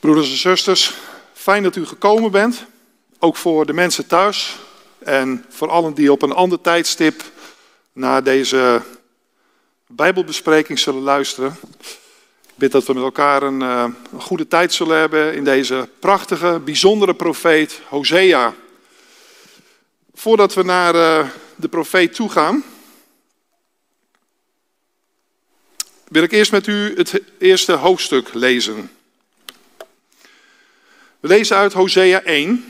Broeders en zusters, fijn dat u gekomen bent. Ook voor de mensen thuis en voor allen die op een ander tijdstip naar deze Bijbelbespreking zullen luisteren. Ik bid dat we met elkaar een, eh, een goede tijd zullen hebben in deze prachtige, bijzondere profeet Hosea. Voordat we naar eh, de profeet toe gaan, wil ik eerst met u het eerste hoofdstuk lezen. We lezen uit Hosea 1.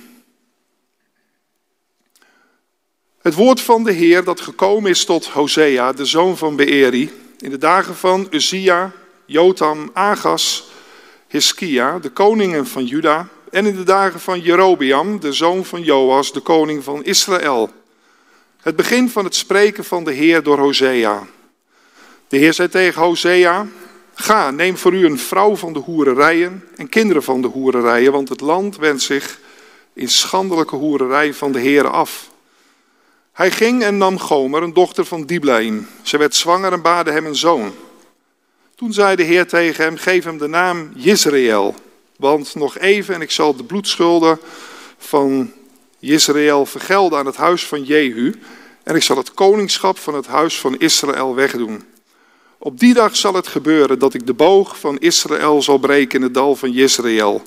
Het woord van de Heer dat gekomen is tot Hosea, de zoon van Beeri, in de dagen van Uzia, Jotam, Agas, Hiskia, de koningen van Juda, en in de dagen van Jerobeam, de zoon van Joas, de koning van Israël. Het begin van het spreken van de Heer door Hosea. De Heer zei tegen Hosea, ga, neem voor u een vrouw van de hoererijen en kinderen van de hoererijen, want het land wendt zich in schandelijke hoererij van de Heer af. Hij ging en nam Gomer, een dochter van Diblaim. Ze werd zwanger en baarde hem een zoon. Toen zei de Heer tegen hem, geef hem de naam Jezreel, want nog even en ik zal de bloedschulden van Jezreel vergelden aan het huis van Jehu en ik zal het koningschap van het huis van Israël wegdoen. Op die dag zal het gebeuren dat ik de boog van Israël zal breken in het dal van Jezreel.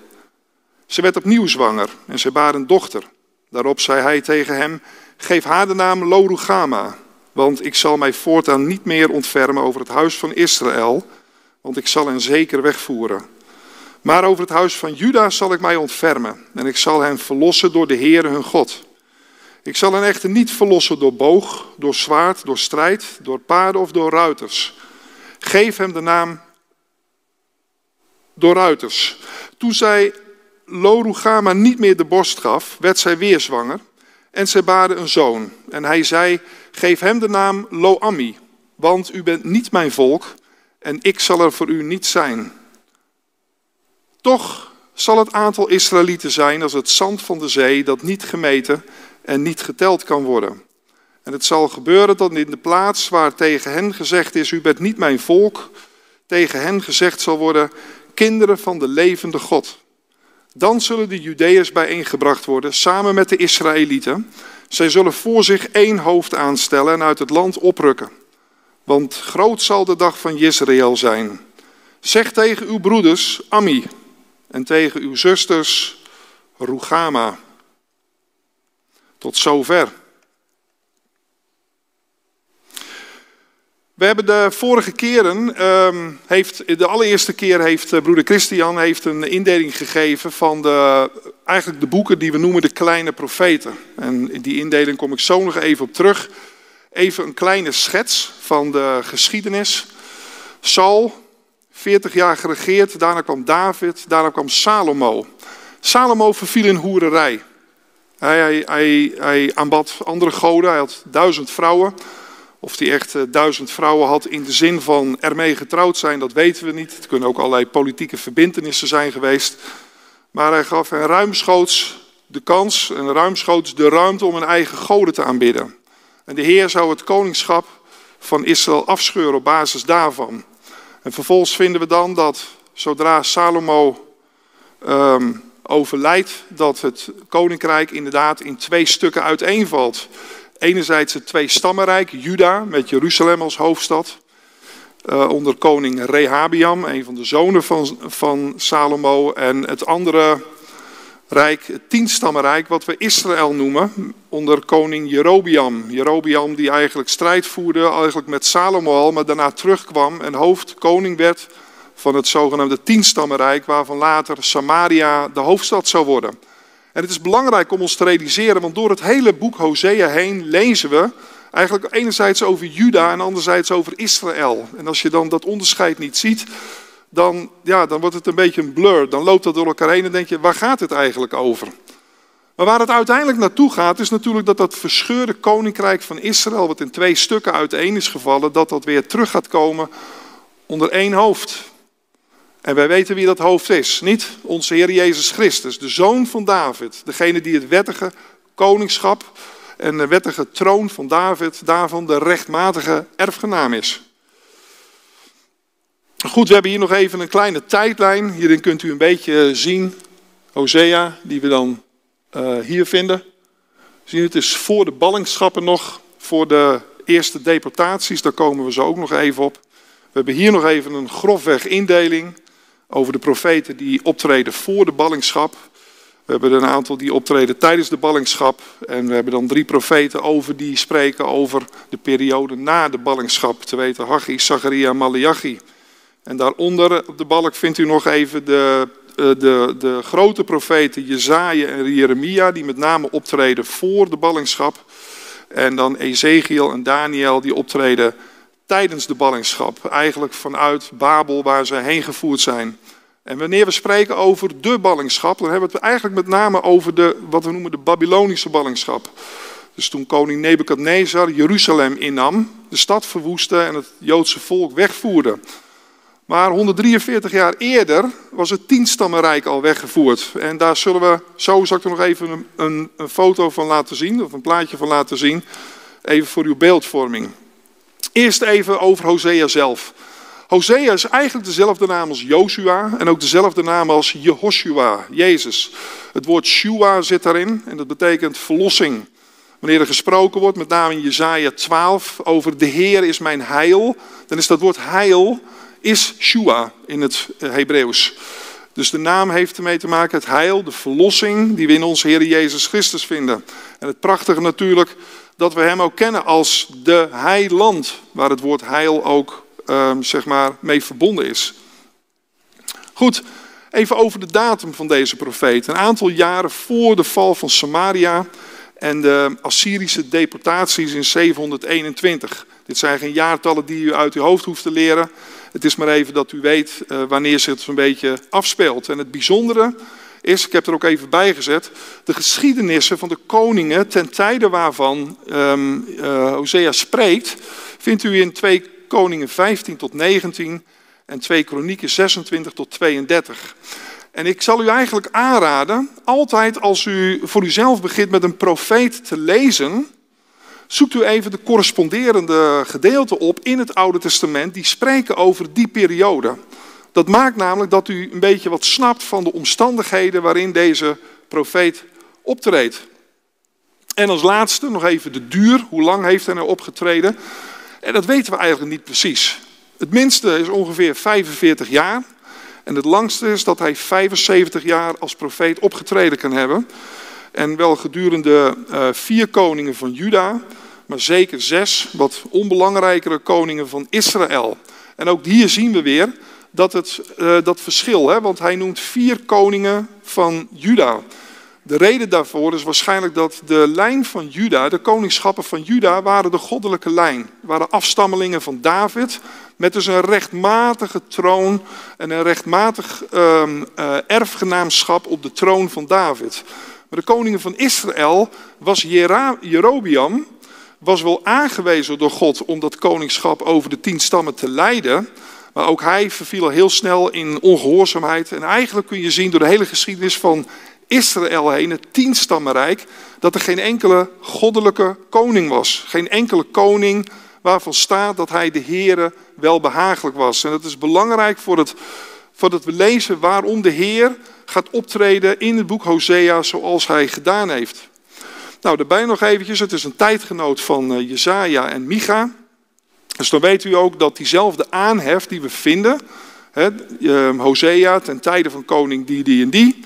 Ze werd opnieuw zwanger en ze baar een dochter. Daarop zei hij tegen hem, geef haar de naam Lorugama, want ik zal mij voortaan niet meer ontfermen over het huis van Israël, want ik zal hen zeker wegvoeren. Maar over het huis van Juda zal ik mij ontfermen en ik zal hen verlossen door de Heere hun God. Ik zal hen echter niet verlossen door boog, door zwaard, door strijd, door paarden of door ruiters. Geef hem de naam door ruiters. Toen zij Lorugama niet meer de borst gaf, werd zij weer zwanger en zij baarde een zoon. En hij zei, geef hem de naam Loami, want u bent niet mijn volk en ik zal er voor u niet zijn. Toch zal het aantal Israëlieten zijn als het zand van de zee dat niet gemeten en niet geteld kan worden. En het zal gebeuren dat in de plaats waar tegen hen gezegd is, u bent niet mijn volk, tegen hen gezegd zal worden, kinderen van de levende God. Dan zullen de Judeërs bijeengebracht worden, samen met de Israëlieten. Zij zullen voor zich één hoofd aanstellen en uit het land oprukken. Want groot zal de dag van Jezreel zijn. Zeg tegen uw broeders, Ami, en tegen uw zusters, Rugama. Tot zover. We hebben de vorige keren, um, heeft, de allereerste keer heeft eh, broeder Christian heeft een indeling gegeven van de, eigenlijk de boeken die we noemen de kleine profeten. En in die indeling kom ik zo nog even op terug. Even een kleine schets van de geschiedenis. Saul, 40 jaar geregeerd, daarna kwam David, daarna kwam Salomo. Salomo verviel in hoererij. Hij, hij, hij, hij aanbad andere goden, hij had duizend vrouwen. Of hij echt eh, duizend vrouwen had in de zin van ermee getrouwd zijn, dat weten we niet. Het kunnen ook allerlei politieke verbindenissen zijn geweest. Maar hij gaf hen ruimschoots de kans en ruimschoots de ruimte om een eigen goden te aanbidden. En de Heer zou het koningschap van Israël afscheuren op basis daarvan. En vervolgens vinden we dan dat zodra Salomo um, overlijdt, dat het koninkrijk inderdaad in twee stukken uiteenvalt. Enerzijds het twee stammenrijk, Juda, met Jeruzalem als hoofdstad. Uh, onder koning Rehabiam, een van de zonen van, van Salomo. En het andere rijk, het tienstammenrijk, wat we Israël noemen, onder koning Jerobiam. Jerobiam die eigenlijk strijd voerde, eigenlijk met Salomo al, maar daarna terugkwam en hoofdkoning werd van het zogenaamde tienstammenrijk, waarvan later Samaria de hoofdstad zou worden. En het is belangrijk om ons te realiseren, want door het hele boek Hosea heen lezen we eigenlijk enerzijds over Juda en anderzijds over Israël. En als je dan dat onderscheid niet ziet, dan, ja, dan wordt het een beetje een blur. Dan loopt dat door elkaar heen en denk je, waar gaat het eigenlijk over? Maar waar het uiteindelijk naartoe gaat, is natuurlijk dat dat verscheurde koninkrijk van Israël, wat in twee stukken uiteen is gevallen, dat dat weer terug gaat komen onder één hoofd. En wij weten wie dat hoofd is. Niet onze Heer Jezus Christus, de zoon van David. Degene die het wettige koningschap en de wettige troon van David, daarvan de rechtmatige erfgenaam is. Goed, we hebben hier nog even een kleine tijdlijn. Hierin kunt u een beetje zien Hosea, die we dan uh, hier vinden. Zien, het is voor de ballingschappen nog, voor de eerste deportaties, daar komen we zo ook nog even op. We hebben hier nog even een grofweg indeling over de profeten die optreden voor de ballingschap. We hebben een aantal die optreden tijdens de ballingschap. En we hebben dan drie profeten over die spreken over de periode na de ballingschap. Te weten Haggai, Zacharia, Malachi. En daaronder op de balk vindt u nog even de, eh, de, de grote profeten Jezaja en Jeremia, die met name optreden voor de ballingschap. En dan Ezekiel en Daniel, die optreden tijdens de ballingschap. Eigenlijk vanuit Babel, waar ze heen gevoerd zijn. En wanneer we spreken over de ballingschap, dan hebben we het eigenlijk met name over de, wat we noemen de Babylonische ballingschap. Dus toen koning Nebukadnezar Jeruzalem innam, de stad verwoestte en het Joodse volk wegvoerde. Maar 143 jaar eerder was het tienstammenrijk al weggevoerd. En daar zullen we, zo zal ik er nog even een, een, een, foto van laten zien, of een plaatje van laten zien. Even voor uw beeldvorming. Eerst even over Hosea zelf. Hosea is eigenlijk dezelfde naam als Joshua en ook dezelfde naam als Jehoshua, Jezus. Het woord Shua zit daarin en dat betekent verlossing. Wanneer er gesproken wordt, met name in Jezaja 12, over de Heer is mijn heil, dan is dat woord heil is Shua in het Hebreeuws. Dus de naam heeft ermee te maken het heil, de verlossing die we in onze Heer Jezus Christus vinden. En het prachtige natuurlijk dat we Hem ook kennen als de heiland, waar het woord heil ook um, zeg maar mee verbonden is. Goed, even over de datum van deze profeet. Een aantal jaren voor de val van Samaria en de Assyrische deportaties in 721. Dit zijn geen jaartallen die u uit uw hoofd hoeft te leren. Het is maar even dat u weet uh, wanneer zich het zo'n beetje afspeelt. En het bijzondere is, ik heb er ook even bij gezet, de geschiedenissen van de koningen ten tijde waarvan um, Hosea spreekt, vindt u in 2 Koningen 15 tot 19 en 2 Kronieken 26 tot 32. En ik zal u eigenlijk aanraden, altijd als u voor uzelf begint met een profeet te lezen, zoekt u even de corresponderende gedeelten op in het Oude Testament die spreken over die periode. Dat maakt namelijk dat u een beetje wat snapt van de omstandigheden waarin deze profeet optreedt. En als laatste nog even de duur. Hoe lang heeft hij nou opgetreden? En dat weten we eigenlijk niet precies. Het minste is ongeveer 45 jaar. En het langste is dat hij 75 jaar als profeet opgetreden kan hebben. En wel gedurende uh, vier koningen van Juda, maar zeker zes wat onbelangrijkere koningen van Israël. En ook hier zien we weer dat, het, uh, dat verschil, hè, want hij noemt vier koningen van Juda. De reden daarvoor is waarschijnlijk dat de lijn van Juda, de koningschappen van Juda, waren de goddelijke lijn. Waren afstammelingen van David, met dus een rechtmatige troon en een rechtmatig um, uh, erfgenaamschap op de troon van David. Maar de koningen van Israël was Jerobiam, was wel aangewezen door God om dat koningschap over de tien stammen te leiden. Maar ook hij verviel heel snel in ongehoorzaamheid. En eigenlijk kun je zien door de hele geschiedenis van Israël heen, het tienstammenrijk, dat er geen enkele goddelijke koning was. Geen enkele koning waarvan staat dat hij de Heere wel behagelijk was. En dat is belangrijk voor het, voor het we lezen waarom de Heer gaat optreden in het boek Hosea zoals hij gedaan heeft. Nou, daarbij nog eventjes, het is een tijdgenoot van uh, Jezaja en Micha. Dus dan weet u ook dat diezelfde aanhef die we vinden, hè, uh, Hosea ten tijde van koning die, die en die,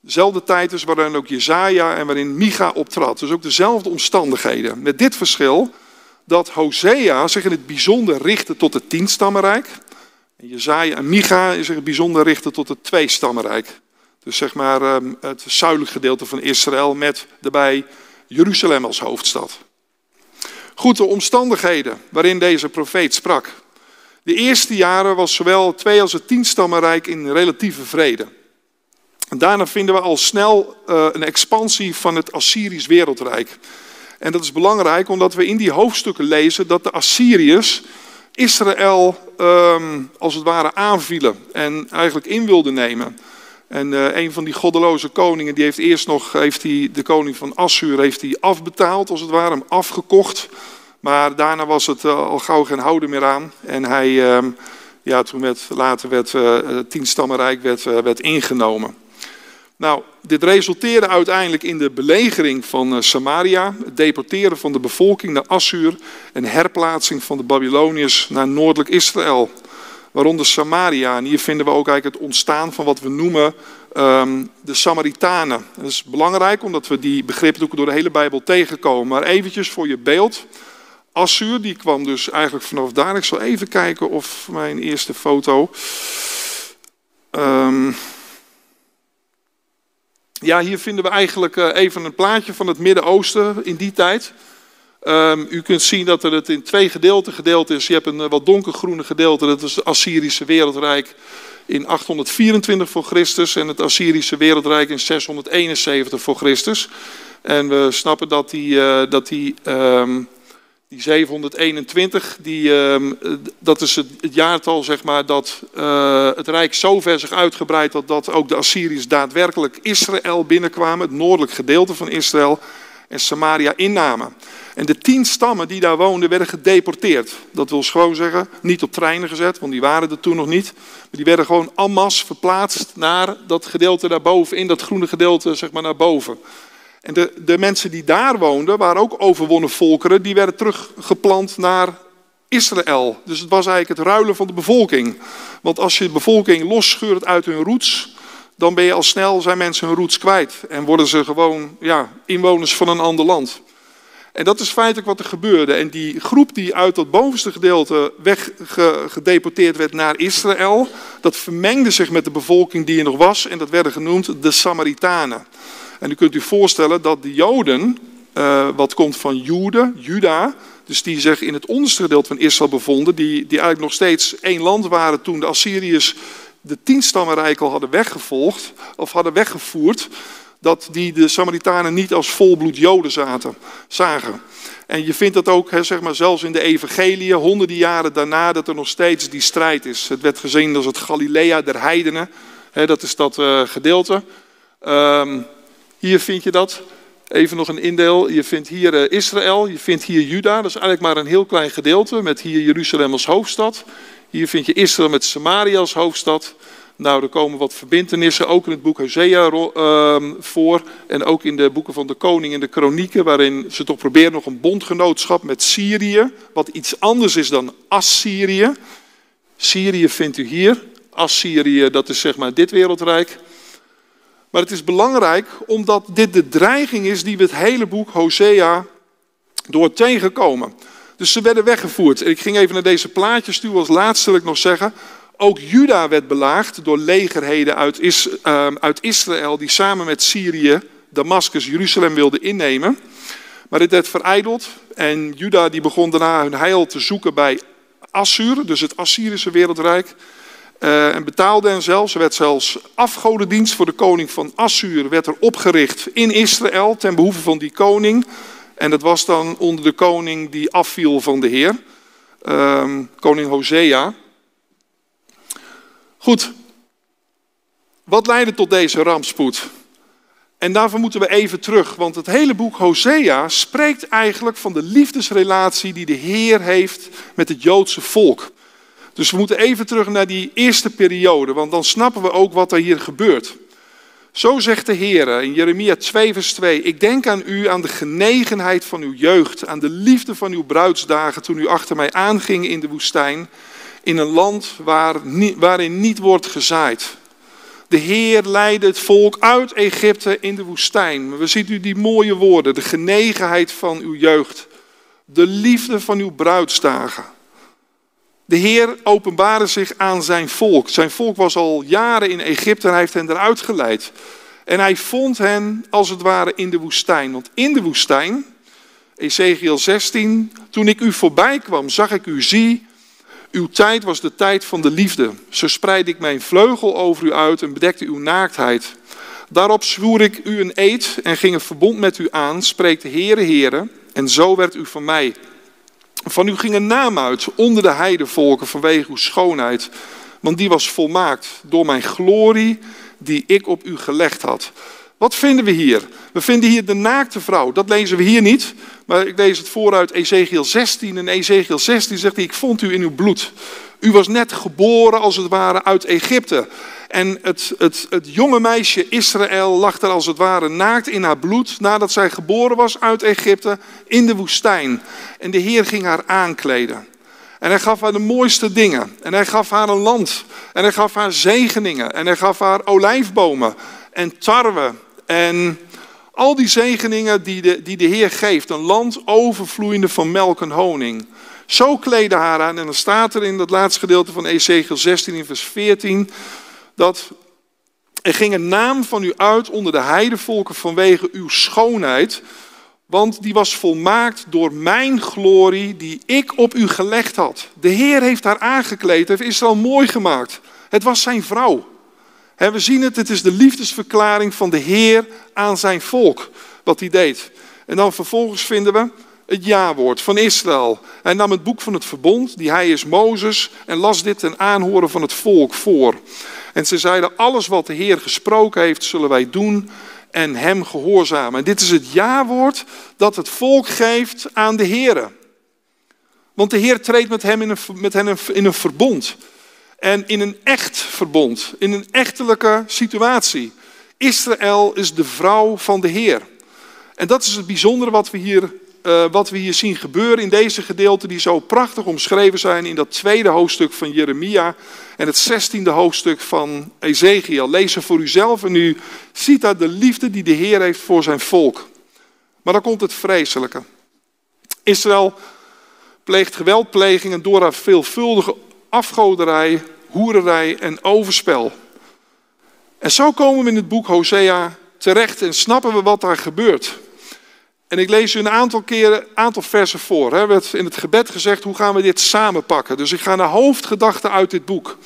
dezelfde tijd is waarin ook Jezaja en waarin Micha optrad. Dus ook dezelfde omstandigheden. Met dit verschil dat Hosea zich in het bijzonder richtte tot het tienstammenrijk. En Jezaja en Micha zich in het bijzonder richtte tot het tweestammenrijk. Dus zeg maar ehm, het zuidelijk gedeelte van Israël met daarbij Jeruzalem als hoofdstad. Goed, de omstandigheden waarin deze profeet sprak. De eerste jaren was zowel het twee als het tienstammenrijk in relatieve vrede. Daarna vinden we al snel uh, een expansie van het Assyrisch wereldrijk. En dat is belangrijk omdat we in die hoofdstukken lezen dat de Assyriërs Israël um, als het ware aanvielen en eigenlijk in wilden nemen. En uh, een van die goddeloze koningen, die heeft eerst nog, heeft die, de koning van Assur, heeft hij afbetaald, als het ware, hem afgekocht. Maar daarna was het uh, al gauw geen houden meer aan. En hij, uh, ja, toen werd, later werd uh, het tienstammenrijk werd, werd ingenomen. Nou, dit resulteerde uiteindelijk in de belegering van Samaria, het deporteren van de bevolking naar Assur en herplaatsing van de Babyloniërs naar noordelijk Israël, waaronder Samaria. En hier vinden we ook eigenlijk het ontstaan van wat we noemen um, de Samaritanen. Dat is belangrijk omdat we die begrippen ook door de hele Bijbel tegenkomen. Maar eventjes voor je beeld. Assur, die kwam dus eigenlijk vanaf daar. Ik zal even kijken of mijn eerste foto. Um, ja, hier vinden we eigenlijk uh, even een plaatje van het Midden-Oosten in die tijd. Um, u kunt zien dat er het in twee gedeelten gedeeld is. Je hebt een uh, wat donkergroene gedeelte, dat is het Assyrische wereldrijk in 824 voor Christus en het Assyrische wereldrijk in 671 voor Christus. En we snappen dat die, uh, dat die, um, die 721, die, um, dat is het, jaartal zeg maar, dat uh, het rijk zo ver zich uitgebreid had dat ook de Assyriërs daadwerkelijk Israël binnenkwamen, het noordelijk gedeelte van Israël en Samaria innamen. En de tien stammen die daar woonden werden gedeporteerd. Dat wil gewoon zeggen, niet op treinen gezet, want die waren er toen nog niet. Maar die werden gewoon en verplaatst naar dat gedeelte daarboven, in dat groene gedeelte zeg maar naar boven. En de, de mensen die daar woonden, waren ook overwonnen volkeren, die werden teruggeplant naar Israël. Dus het was eigenlijk het ruilen van de bevolking. Want als je de bevolking losscheurt uit hun roots, dan ben je al snel, zijn mensen hun roots kwijt. En worden ze gewoon ja, inwoners van een ander land. En dat is feitelijk wat er gebeurde. En die groep die uit dat bovenste gedeelte weggedeporteerd werd naar Israël, dat vermengde zich met de bevolking die er nog was en dat werden genoemd de Samaritanen. En u kunt u voorstellen dat de Joden, uh, wat komt van Jude, Juda, dus die zich in het onderste gedeelte van Israël bevonden, die, die eigenlijk nog steeds één land waren toen de Assyriërs de tienstammenrijk al hadden weggevolgd of hadden weggevoerd, dat die de Samaritanen niet als volbloed Joden zaten, zagen. En je vindt dat ook, zeg maar, zelfs in de Evangelie, honderden jaren daarna, dat er nog steeds die strijd is. Het werd gezien als het Galilea der heidenen. Dat is dat uh, gedeelte. Um, hier vind je dat. Even nog een indeel. Je vindt hier uh, Israël, je vindt hier Juda. Dat is eigenlijk maar een heel klein gedeelte, met hier Jeruzalem als hoofdstad. Hier vind je Israël met Samaria als hoofdstad. Nou, er komen wat verbindenissen, ook in het boek Hosea uh, voor. En ook in de boeken van de koning en de kronieken, waarin ze toch proberen nog een bondgenootschap met Syrië. Wat iets anders is dan Assyrië. Syrië vindt u hier. Assyrië, dat is zeg maar dit wereldrijk. Maar het is belangrijk omdat dit de dreiging is die we het hele boek Hosea door tegenkomen. Dus ze werden weggevoerd. Ik ging even naar deze plaatjes toe als laatste wil ik nog zeggen. Ook Juda werd belaagd door legerheden uit, Is, uh, uit Israël die samen met Syrië, Damascus, Jeruzalem wilden innemen. Maar dit werd verijdeld en Juda die begon daarna hun heil te zoeken bij Assur, dus het Assyrische wereldrijk. Uh, en betaalde hen zelfs. Er werd zelfs afgodendienst voor de koning van Assur werd er opgericht in Israël ten behoeve van die koning. En dat was dan onder de koning die afviel van de Heer, uh, koning Hosea. Goed, wat leidde tot deze rampspoed? En daarvoor moeten we even terug, want het hele boek Hosea spreekt eigenlijk van de liefdesrelatie die de Heer heeft met het Joodse volk. Dus we moeten even terug naar die eerste periode, want dan snappen we ook wat er hier gebeurt. Zo zegt de Heer in Jeremia 2, vers 2: Ik denk aan u, aan de genegenheid van uw jeugd, aan de liefde van uw bruidsdagen toen u achter mij aanging in de woestijn in een land waar, waarin niet wordt gezaaid. De Heer leidde het volk uit Egypte in de woestijn. We zien u die mooie woorden, de genegenheid van uw jeugd, de liefde van uw bruidsdagen. De Heer openbaarde zich aan zijn volk. Zijn volk was al jaren in Egypte en hij heeft hen eruit geleid. En hij vond hen als het ware in de woestijn. Want in de woestijn, Ezekiel 16, toen ik u voorbij kwam, zag ik u, zie, uw tijd was de tijd van de liefde. Zo spreid ik mijn vleugel over u uit en bedekte uw naaktheid. Daarop zwoer ik u een eed en ging een verbond met u aan, spreekt de Heere Heere, en zo werd u van mij. Van u ging een naam uit onder de heidevolken vanwege uw schoonheid, want die was volmaakt door mijn glorie die ik op u gelegd had. Wat vinden we hier? We vinden hier de naakte vrouw. Dat lezen we hier niet, maar ik lees het vooruit Ezekiel 16. En Ezekiel 16 zegt hij, ik vond u in uw bloed. U was net geboren als het ware uit Egypte. En het, het, het jonge meisje Israël lag er als het ware naakt in haar bloed nadat zij geboren was uit Egypte in de woestijn. En de Heer ging haar aankleden. En hij gaf haar de mooiste dingen. En hij gaf haar een land. En hij gaf haar zegeningen. En hij gaf haar olijfbomen en tarwe. En al die zegeningen die de, die de Heer geeft. Een land overvloeiende van melk en honing. Zo kleedde haar aan. En dan staat er in dat laatste gedeelte van Ezekiel 16 in vers 14. Dat er ging een naam van u uit onder de heidevolken vanwege uw schoonheid. Want die was volmaakt door mijn glorie die ik op u gelegd had. De Heer heeft haar aangekleed, heeft Israël mooi gemaakt. Het was zijn vrouw. we zien het, het is de liefdesverklaring van de Heer aan zijn volk, wat hij deed. En dan vervolgens vinden we het ja-woord van Israël. Hij nam het boek van het verbond, die hij is Mozes, en las dit ten aanhoren van het volk voor. En ze zeiden, alles wat de Heer gesproken heeft, zullen wij doen en hem gehoorzamen. En dit is het ja-woord dat het volk geeft aan de Heer. Want de Heer treedt met, hem in een, met hen in een verbond. En in een echt verbond, in een echtelijke situatie. Israël is de vrouw van de Heer. En dat is het bijzondere wat we hier uh, wat we hier zien gebeuren in deze gedeelten die zo prachtig omschreven zijn in dat tweede hoofdstuk van Jeremia en het zestiende hoofdstuk van Ezekiel. Lees ze voor uzelf en u ziet daar de liefde die de Heer heeft voor zijn volk. Maar dan komt het vreselijke. Israël pleegt geweldplegingen door haar veelvuldige afgoderij, hoererij en overspel. En zo komen we in het boek Hosea terecht en snappen we wat daar gebeurt. En ik lees u een aantal keren, aantal versen voor. Er werd in het gebed gezegd, hoe gaan we dit samenpakken? Dus ik ga naar hoofdgedachten uit dit boek.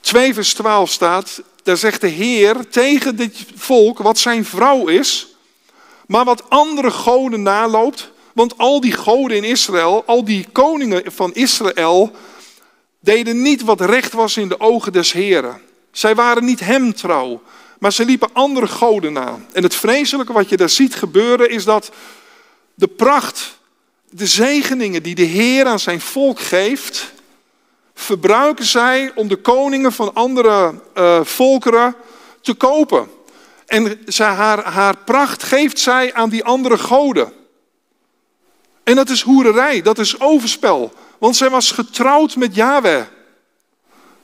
2 vers 12 staat, daar zegt de Heer tegen dit volk wat zijn vrouw is, maar wat andere goden naloopt. Want al die goden in Israël, al die koningen van Israël, deden niet wat recht was in de ogen des Heren. Zij waren niet hem trouw. Maar ze liepen andere goden na. En het vreselijke wat je daar ziet gebeuren is dat de pracht, de zegeningen die de Heer aan zijn volk geeft, verbruiken zij om de koningen van andere uh, volkeren te kopen. En zij, haar, haar pracht geeft zij aan die andere goden. En dat is hoererij, dat is overspel. Want zij was getrouwd met Yahweh,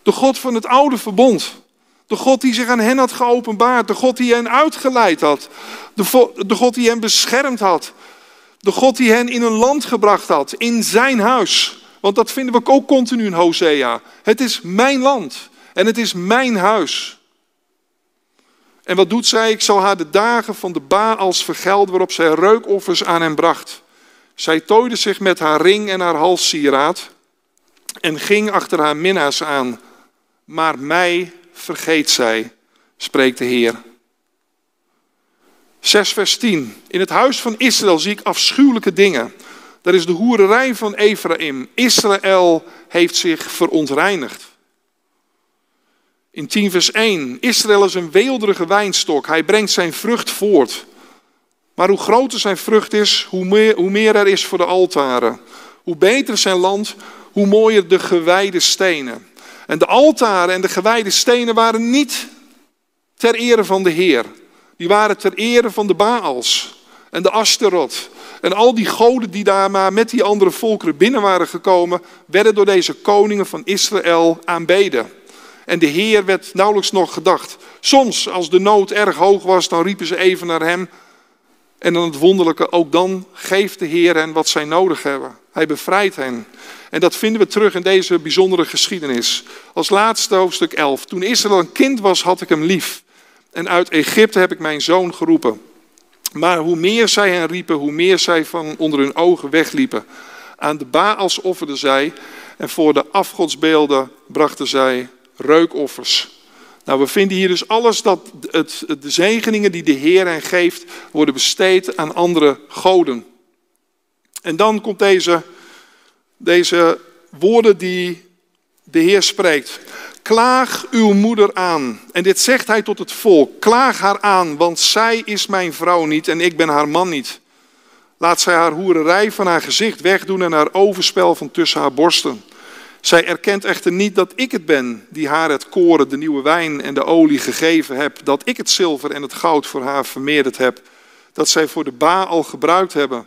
de God van het oude verbond. De God die zich aan hen had geopenbaard. De God die hen uitgeleid had. De, God die hen beschermd had. De God die hen in een land gebracht had. In zijn huis. Want dat vinden we ook continu in Hosea. Het is mijn land. En het is mijn huis. En wat doet zij? Ik zal haar de dagen van de Baals vergelden waarop zij reukoffers aan hem bracht. Zij tooide zich met haar ring en haar halssieraad en ging achter haar minnaars aan. Maar mij vergeet zij, spreekt de Heer. 6 vers 10. In het huis van Israël zie ik afschuwelijke dingen. Dat is de hoererij van Ephraim. Israël heeft zich verontreinigd. In 10 vers 1. Israël is een weelderige wijnstok. Hij brengt zijn vrucht voort. Maar hoe groter zijn vrucht is, hoe meer, hoe meer er is voor de altaren. Hoe beter zijn land, hoe mooier de gewijde stenen. En de altaren en de gewijde stenen waren niet ter ere van de Heer. Die waren ter ere van de Baals en de Asterot. En al die goden die daar maar met die andere volkeren binnen waren gekomen, werden door deze koningen van Israël aanbeden. En de Heer werd nauwelijks nog gedacht. Soms, als de nood erg hoog was, dan riepen ze even naar hem. En dan het wonderlijke, ook dan geeft de Heer hen wat zij nodig hebben. Hij bevrijdt hen. En dat vinden we terug in deze bijzondere geschiedenis. Als laatste hoofdstuk 11. Toen Israël een kind was, had ik hem lief. En uit Egypte heb ik mijn zoon geroepen. Maar hoe meer zij hen riepen, hoe meer zij van onder hun ogen wegliepen. Aan de Baals offerden zij en voor de afgodsbeelden brachten zij reukoffers. Nou, we vinden hier dus alles dat het, de zegeningen die de Heer hen geeft, worden besteed aan andere goden. En dan komt deze deze woorden die de Heer spreekt. Klaag uw moeder aan. En dit zegt hij tot het volk. Klaag haar aan, want zij is mijn vrouw niet en ik ben haar man niet. Laat zij haar hoererij van haar gezicht wegdoen en haar overspel van tussen haar borsten. Zij erkent echter niet dat ik het ben die haar het koren, de nieuwe wijn en de olie gegeven heb, dat ik het zilver en het goud voor haar vermeerderd heb, dat zij voor de ba al gebruikt hebben.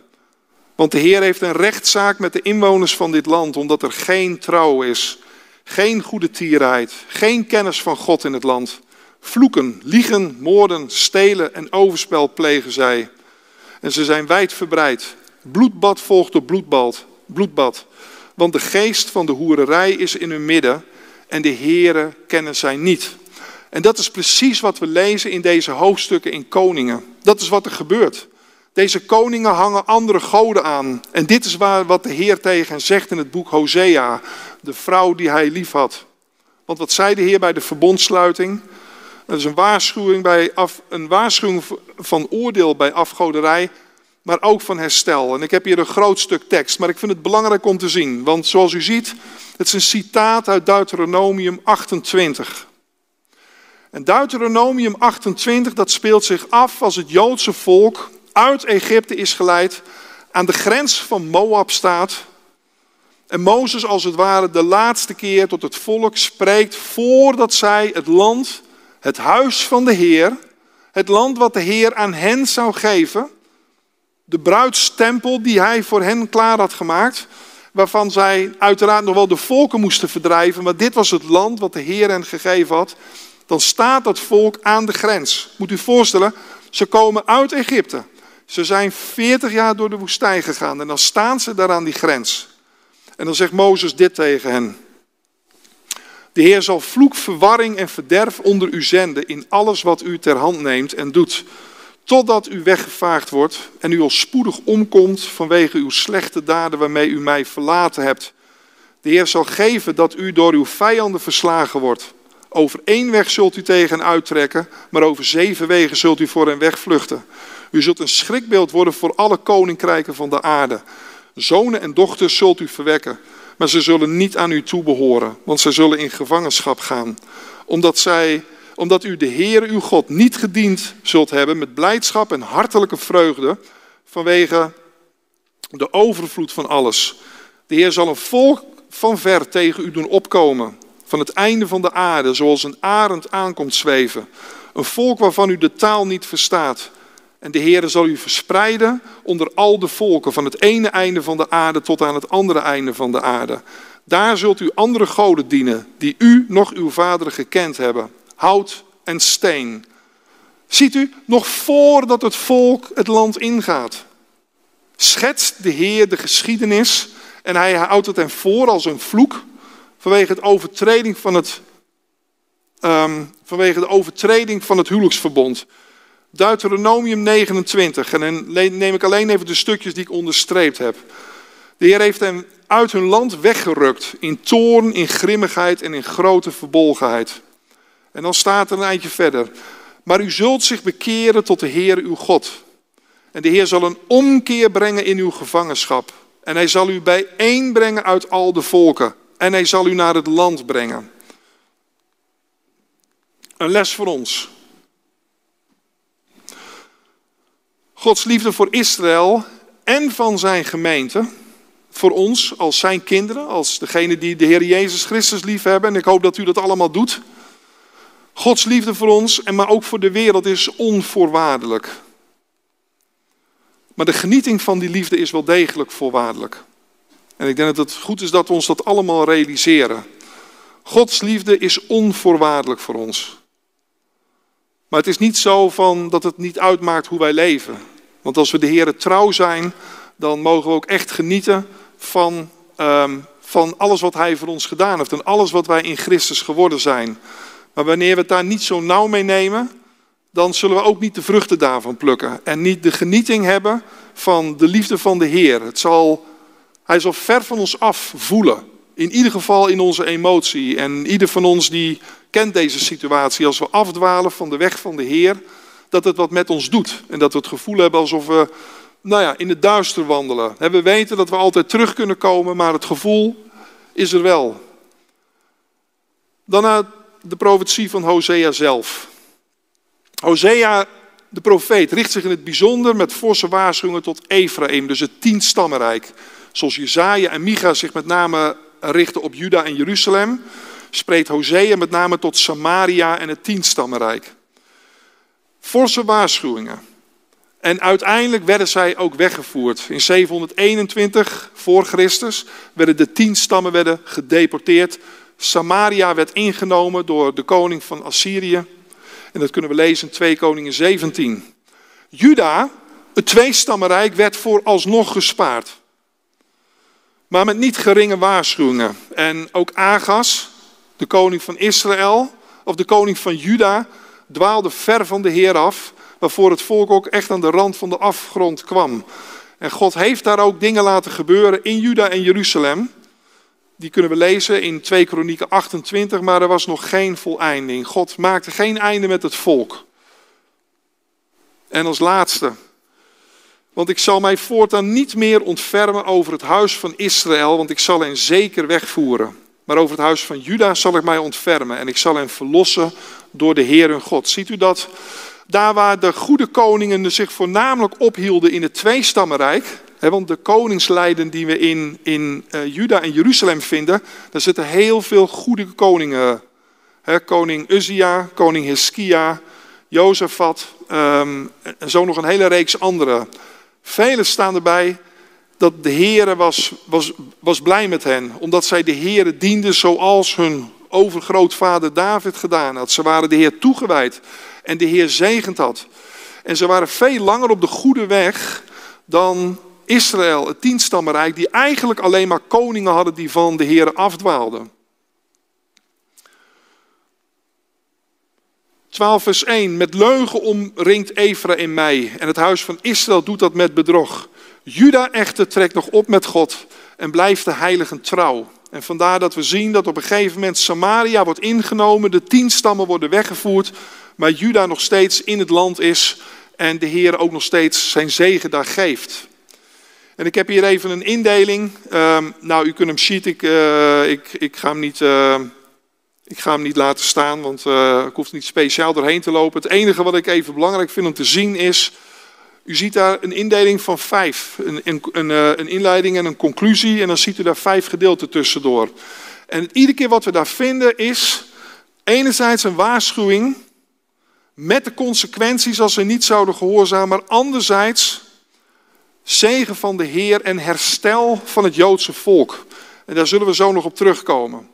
Want de Heer heeft een rechtszaak met de inwoners van dit land, omdat er geen trouw is, geen goede tierheid, geen kennis van God in het land. Vloeken, liegen, moorden, stelen en overspel plegen zij. En ze zijn wijdverbreid. Bloedbad volgt op bloedbad. bloedbad. Want de geest van de hoererij is in hun midden en de heren kennen zij niet. En dat is precies wat we lezen in deze hoofdstukken in Koningen. Dat is wat er gebeurt. Deze koningen hangen andere goden aan. En dit is waar, wat de Heer tegen zegt in het boek Hosea, de vrouw die hij lief had. Want wat zei de Heer bij de verbondsluiting? Dat is een waarschuwing, bij af, een waarschuwing van oordeel bij afgoderij, maar ook van herstel. En ik heb hier een groot stuk tekst, maar ik vind het belangrijk om te zien. Want zoals u ziet, het is een citaat uit Deuteronomium 28. En Deuteronomium 28, dat speelt zich af als het Joodse volk uit Egypte is geleid, aan de grens van Moab staat. En Mozes als het ware de laatste keer tot het volk spreekt voordat zij het land, het huis van de Heer, het land wat de Heer aan hen zou geven, de bruidstempel die hij voor hen klaar had gemaakt, waarvan zij uiteraard nog wel de volken moesten verdrijven, maar dit was het land wat de Heer hen gegeven had, dan staat dat volk aan de grens. Moet u voorstellen, ze komen uit Egypte. Ze zijn 40 jaar door de woestijn gegaan en dan staan ze daar aan die grens. En dan zegt Mozes dit tegen hen. De Heer zal vloek, verwarring en verderf onder u zenden in alles wat u ter hand neemt en doet, totdat u weggevaagd wordt en u al spoedig omkomt vanwege uw slechte daden waarmee u mij verlaten hebt. De Heer zal geven dat u door uw vijanden verslagen wordt. Over één weg zult u tegen hen uittrekken, maar over zeven wegen zult u voor hen wegvluchten. U zult een schrikbeeld worden voor alle koninkrijken van de aarde. Zonen en dochters zult u verwekken, maar ze zullen niet aan u toebehoren, want zij zullen in gevangenschap gaan. Omdat, zij, omdat u de Heer uw God niet gediend zult hebben met blijdschap en hartelijke vreugde vanwege de overvloed van alles. De Heer zal een volk van ver tegen u doen opkomen, van het einde van de aarde, zoals een arend aankomt zweven. Een volk waarvan u de taal niet verstaat. En de Heer zal u verspreiden onder al de volken, van het ene einde van de aarde tot aan het andere einde van de aarde. Daar zult u andere goden dienen, die u nog uw vaderen gekend hebben. Hout en steen. Ziet u, nog voordat het volk het land ingaat, schetst de Heer de geschiedenis en hij houdt het hen voor als een vloek vanwege, het overtreding van het, um, vanwege de overtreding van het huwelijksverbond. Deuteronomium 29. En dan neem ik alleen even de stukjes die ik onderstreept heb. De Heer heeft hen uit hun land weggerukt. In toorn, in grimmigheid en in grote verbolgenheid. En dan staat er een eindje verder. Maar u zult zich bekeren tot de Heer uw God. En de Heer zal een omkeer brengen in uw gevangenschap. En hij zal u bijeenbrengen uit al de volken. En hij zal u naar het land brengen. Een les voor ons. Gods liefde voor Israël en van zijn gemeente, voor ons als zijn kinderen, als degene die de Heer Jezus Christus lief hebben. En ik hoop dat u dat allemaal doet. Gods liefde voor ons, en maar ook voor de wereld, is onvoorwaardelijk. Maar de genieting van die liefde is wel degelijk voorwaardelijk. En ik denk dat het goed is dat we ons dat allemaal realiseren. Gods liefde is onvoorwaardelijk voor ons. Maar het is niet zo van dat het niet uitmaakt hoe wij leven. Want als we de Heer trouw zijn, dan mogen we ook echt genieten van, um, van alles wat Hij voor ons gedaan heeft. En alles wat wij in Christus geworden zijn. Maar wanneer we het daar niet zo nauw mee nemen, dan zullen we ook niet de vruchten daarvan plukken. En niet de genieting hebben van de liefde van de Heer. Het zal, hij zal ver van ons af voelen. In ieder geval in onze emotie. En ieder van ons die kent deze situatie. Als we afdwalen van de weg van de Heer, dat het wat met ons doet. En dat we het gevoel hebben alsof we nou ja, in het duister wandelen. We weten dat we altijd terug kunnen komen, maar het gevoel is er wel. Dan de profetie van Hosea zelf. Hosea, de profeet, richt zich in het bijzonder met forse waarschuwingen tot Ephraim, dus het tien stammenrijk. Zoals Jezaja en Micha zich met name richten op Juda en Jeruzalem, spreekt Hosea met name tot Samaria en het tienstammenrijk. Forse waarschuwingen. En uiteindelijk werden zij ook weggevoerd. In 721 voor Christus werden de tien stammen werden gedeporteerd. Samaria werd ingenomen door de koning van Assyrië. En dat kunnen we lezen in 2 Koningen 17. Juda, het tweestammenrijk, werd vooralsnog gespaard. Maar met niet geringe waarschuwingen. En ook Agas, de koning van Israël, of de koning van Juda, dwaalde ver van de Heer af, waarvoor het volk ook echt aan de rand van de afgrond kwam. En God heeft daar ook dingen laten gebeuren in Juda en Jeruzalem. Die kunnen we lezen in 2 Kronieken 28, maar er was nog geen voleinding. God maakte geen einde met het volk. En als laatste, want ik zal mij voortaan niet meer ontfermen over het huis van Israël, want ik zal hen zeker wegvoeren. Maar over het huis van Juda zal ik mij ontfermen en ik zal hen verlossen door de Heer hun God. Ziet u dat? Daar waar de goede koningen zich voornamelijk ophielden in het tweestammenrijk, want de koningslijden die we in, in uh, Juda en Jeruzalem vinden, daar zitten heel veel goede koningen. koning Uzia, koning Hiskia, Jozefat um, en zo nog een hele reeks andere. Velen staan erbij dat de Heere was, was, was blij met hen, omdat zij de Heere dienden zoals hun overgrootvader David gedaan had. Ze waren de Heer toegewijd en de Heer zegend had. En ze waren veel langer op de goede weg dan Israël, het tienstammenrijk, die eigenlijk alleen maar koningen hadden die van de Heer afdwaalden. 12 vers 1. Met leugen omringt Ephraim mij en het huis van Israël doet dat met bedrog. Juda echter trekt nog op met God en blijft de heiligen trouw. En vandaar dat we zien dat op een gegeven moment Samaria wordt ingenomen, de tien stammen worden weggevoerd, maar Juda nog steeds in het land is en de Heer ook nog steeds zijn zegen daar geeft. En ik heb hier even een indeling. Um, nou, u kunt hem sheet, ik, uh, ik, ik, ga hem niet, uh, ik ga hem niet laten staan, want uh, ik hoef niet speciaal doorheen te lopen. Het enige wat ik even belangrijk vind om te zien is, u ziet daar een indeling van vijf. Een, een, een, een inleiding en een conclusie en dan ziet u daar vijf gedeelten tussendoor. En iedere keer wat we daar vinden is enerzijds een waarschuwing met de consequenties als ze niet zouden gehoorzamen, maar anderzijds zegen van de Heer en herstel van het Joodse volk. En daar zullen we zo nog op terugkomen.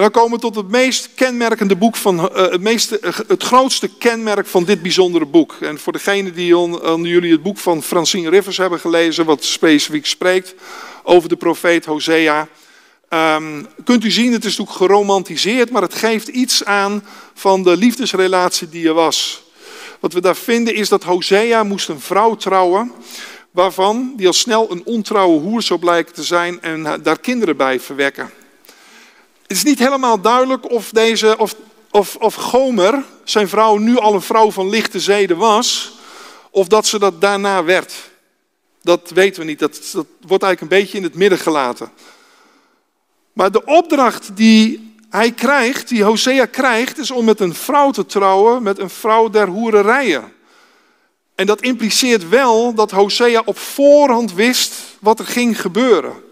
En dan komen we tot het meest kenmerkende boek van uh, het, meeste, uh, het grootste kenmerk van dit bijzondere boek. En voor degenen die onder jullie het boek van Francine Rivers hebben gelezen, wat specifiek spreekt over de profeet Hosea, um, kunt u zien, het is natuurlijk geromantiseerd, maar het geeft iets aan van de liefdesrelatie die er was. Wat we daar vinden is dat Hosea moest een vrouw trouwen waarvan die al snel een ontrouwe hoer zou blijken te zijn en daar kinderen bij verwekken. Het is niet helemaal duidelijk of, deze, of, of, of Gomer, zijn vrouw, nu al een vrouw van lichte zeden was, of dat ze dat daarna werd. Dat weten we niet, dat, dat wordt eigenlijk een beetje in het midden gelaten. Maar de opdracht die hij krijgt, die Hosea krijgt, is om met een vrouw te trouwen, met een vrouw der hoererijen. En dat impliceert wel dat Hosea op voorhand wist wat er ging gebeuren.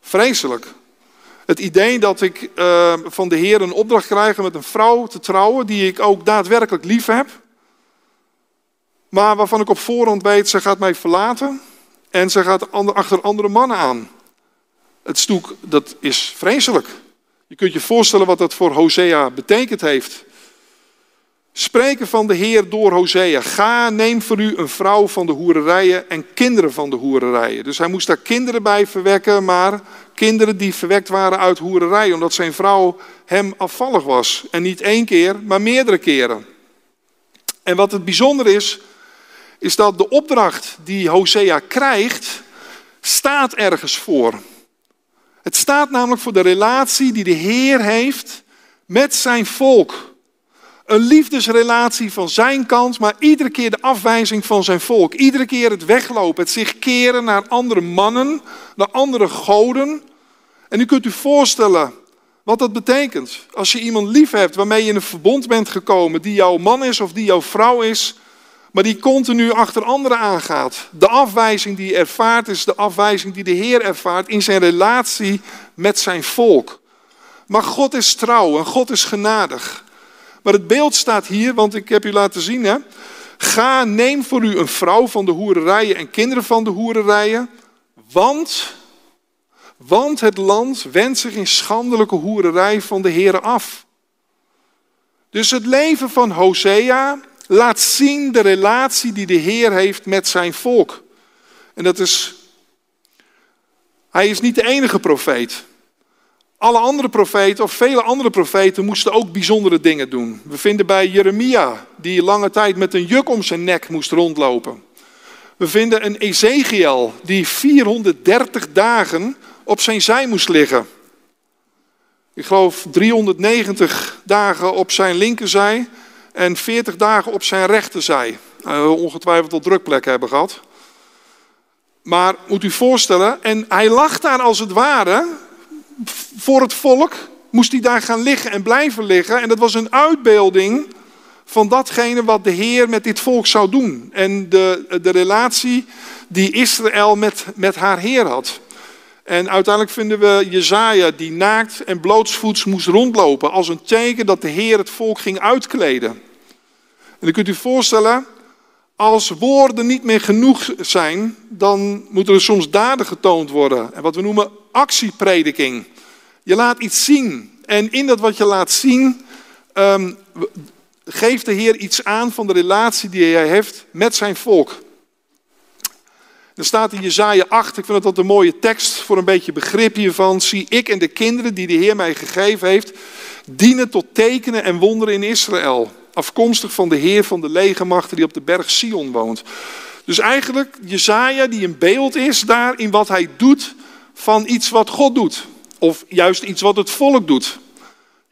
Vreselijk. Het idee dat ik uh, van de Heer een opdracht krijg om met een vrouw te trouwen die ik ook daadwerkelijk lief heb. Maar waarvan ik op voorhand weet, ze gaat mij verlaten en ze gaat achter andere mannen aan. Het stoek, dat is vreselijk. Je kunt je voorstellen wat dat voor Hosea betekend heeft. Spreken van de Heer door Hosea. Ga, neem voor u een vrouw van de hoererijen en kinderen van de hoererijen. Dus hij moest daar kinderen bij verwekken, maar kinderen die verwekt waren uit hoererij, omdat zijn vrouw hem afvallig was. En niet één keer, maar meerdere keren. En wat het bijzonder is, is dat de opdracht die Hosea krijgt, staat ergens voor. Het staat namelijk voor de relatie die de Heer heeft met zijn volk. Een liefdesrelatie van zijn kant, maar iedere keer de afwijzing van zijn volk. Iedere keer het weglopen, het zich keren naar andere mannen, naar andere goden. En u kunt u voorstellen wat dat betekent. Als je iemand lief hebt waarmee je in een verbond bent gekomen, die jouw man is of die jouw vrouw is, maar die continu achter anderen aangaat. De afwijzing die hij ervaart is de afwijzing die de Heer ervaart in zijn relatie met zijn volk. Maar God is trouw en God is genadig. Maar het beeld staat hier, want ik heb u laten zien. Hè? Ga, neem voor u een vrouw van de hoererijen en kinderen van de hoererijen. Want, want het land wendt zich in schandelijke hoererij van de Heer af. Dus het leven van Hosea laat zien de relatie die de Heer heeft met zijn volk. En dat is, hij is niet de enige profeet. Alle andere profeten, of vele andere profeten, moesten ook bijzondere dingen doen. We vinden bij Jeremia, die lange tijd met een juk om zijn nek moest rondlopen. We vinden een Ezekiel, die 430 dagen op zijn zij moest liggen. Ik geloof 390 dagen op zijn linkerzij en 40 dagen op zijn rechterzij. Uh, ongetwijfeld al drukplekken hebben gehad. Maar moet u voorstellen, en hij lag daar als het ware voor het volk moest hij daar gaan liggen en blijven liggen. En dat was een uitbeelding van datgene wat de Heer met dit volk zou doen. En de, de relatie die Israël met, met haar Heer had. En uiteindelijk vinden we Jezaja die naakt en blootsvoets moest rondlopen. Als een teken dat de Heer het volk ging uitkleden. En dan kunt u voorstellen, als woorden niet meer genoeg zijn, dan moeten er soms daden getoond worden. En wat we noemen actieprediking. Je laat iets zien. En in dat wat je laat zien, um, geeft de Heer iets aan van de relatie die hij heeft met zijn volk. Er staat in Jezaja 8, ik vind dat een mooie tekst voor een beetje begrip hiervan. Zie ik en de kinderen die de Heer mij gegeven heeft, dienen tot tekenen en wonderen in Israël. Afkomstig van de Heer van de legermachten die op de berg Sion woont. Dus eigenlijk Jezaja die een beeld is daar in wat hij doet van iets wat God doet. Of juist iets wat het volk doet.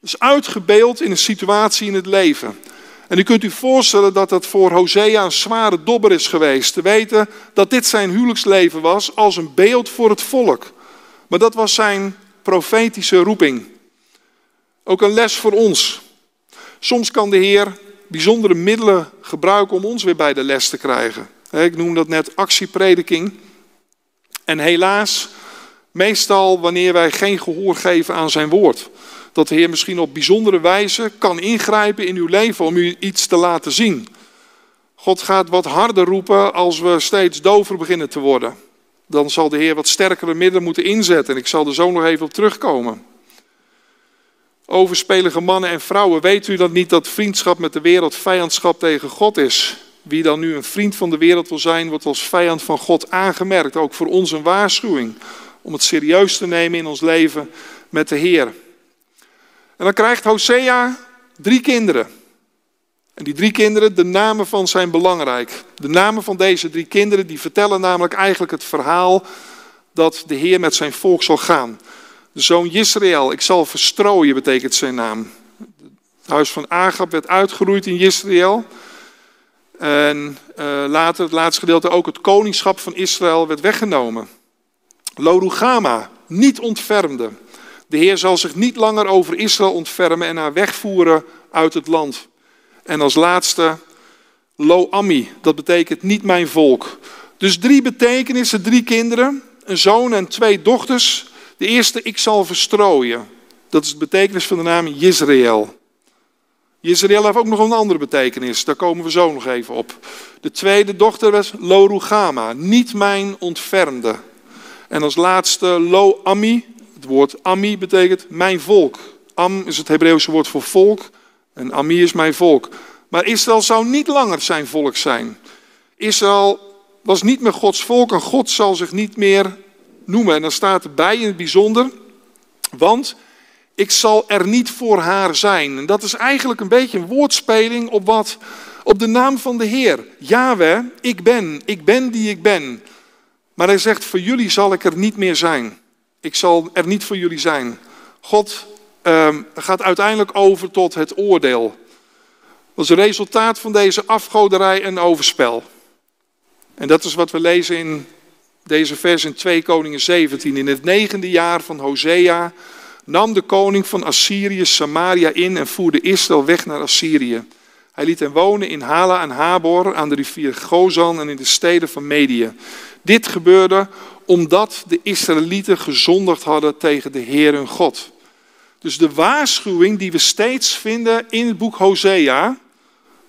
Dus uitgebeeld in een situatie in het leven. En u kunt u voorstellen dat dat voor Hosea een zware dobber is geweest. Te weten dat dit zijn huwelijksleven was als een beeld voor het volk. Maar dat was zijn profetische roeping. Ook een les voor ons. Soms kan de Heer bijzondere middelen gebruiken om ons weer bij de les te krijgen. Ik noem dat net actieprediking. En helaas, meestal wanneer wij geen gehoor geven aan zijn woord. Dat de Heer misschien op bijzondere wijze kan ingrijpen in uw leven om u iets te laten zien. God gaat wat harder roepen als we steeds dover beginnen te worden. Dan zal de Heer wat sterkere middelen moeten inzetten. En ik zal er zo nog even op terugkomen. Overspelige mannen en vrouwen, weet u dat niet dat vriendschap met de wereld vijandschap tegen God is? Wie dan nu een vriend van de wereld wil zijn, wordt als vijand van God aangemerkt. Ook voor ons een waarschuwing om het serieus te nemen in ons leven met de Heer. En dan krijgt Hosea drie kinderen. En die drie kinderen, de namen van zijn belangrijk. De namen van deze drie kinderen, die vertellen namelijk eigenlijk het verhaal dat de Heer met zijn volk zal gaan. De zoon Israël, ik zal verstrooien, betekent zijn naam. Het huis van Agab werd uitgeroeid in Israël. En uh, later, het laatste gedeelte, ook het koningschap van Israël werd weggenomen. Lorugama, niet ontfermde. De Heer zal zich niet langer over Israël ontfermen en haar wegvoeren uit het land. En als laatste, Lo-Ami, dat betekent niet mijn volk. Dus drie betekenissen, drie kinderen, een zoon en twee dochters. De eerste, ik zal verstrooien. Dat is de betekenis van de naam Jezreel. Jezreel heeft ook nog een andere betekenis, daar komen we zo nog even op. De tweede dochter was Lorugama, niet mijn ontfermde. En als laatste Lo-Ami, het woord Ami betekent mijn volk. Am is het Hebreeuwse woord voor volk en Ami is mijn volk. Maar Israël zou niet langer zijn volk zijn. Israël was niet meer Gods volk en God zal zich niet meer noemen. En dan staat erbij in het bijzonder, want ik zal er niet voor haar zijn. En dat is eigenlijk een beetje een woordspeling op wat op de naam van de Heer. Yahweh, ik ben, ik ben die ik ben. Maar hij zegt, voor jullie zal ik er niet meer zijn. Ik zal er niet voor jullie zijn. God ehm, gaat uiteindelijk over tot het oordeel. Dat is een resultaat van deze afgoderij en overspel. En dat is wat we lezen in deze vers in 2 Koningen 17. In het negende jaar van Hosea nam de koning van Assyrië Samaria in en voerde Israël weg naar Assyrië. Hij liet hen wonen in Hala en Habor, aan de rivier Gozan en in de steden van Medië. Dit gebeurde omdat de Israëlieten gezondigd hadden tegen de Heer hun God. Dus de waarschuwing die we steeds vinden in het boek Hosea,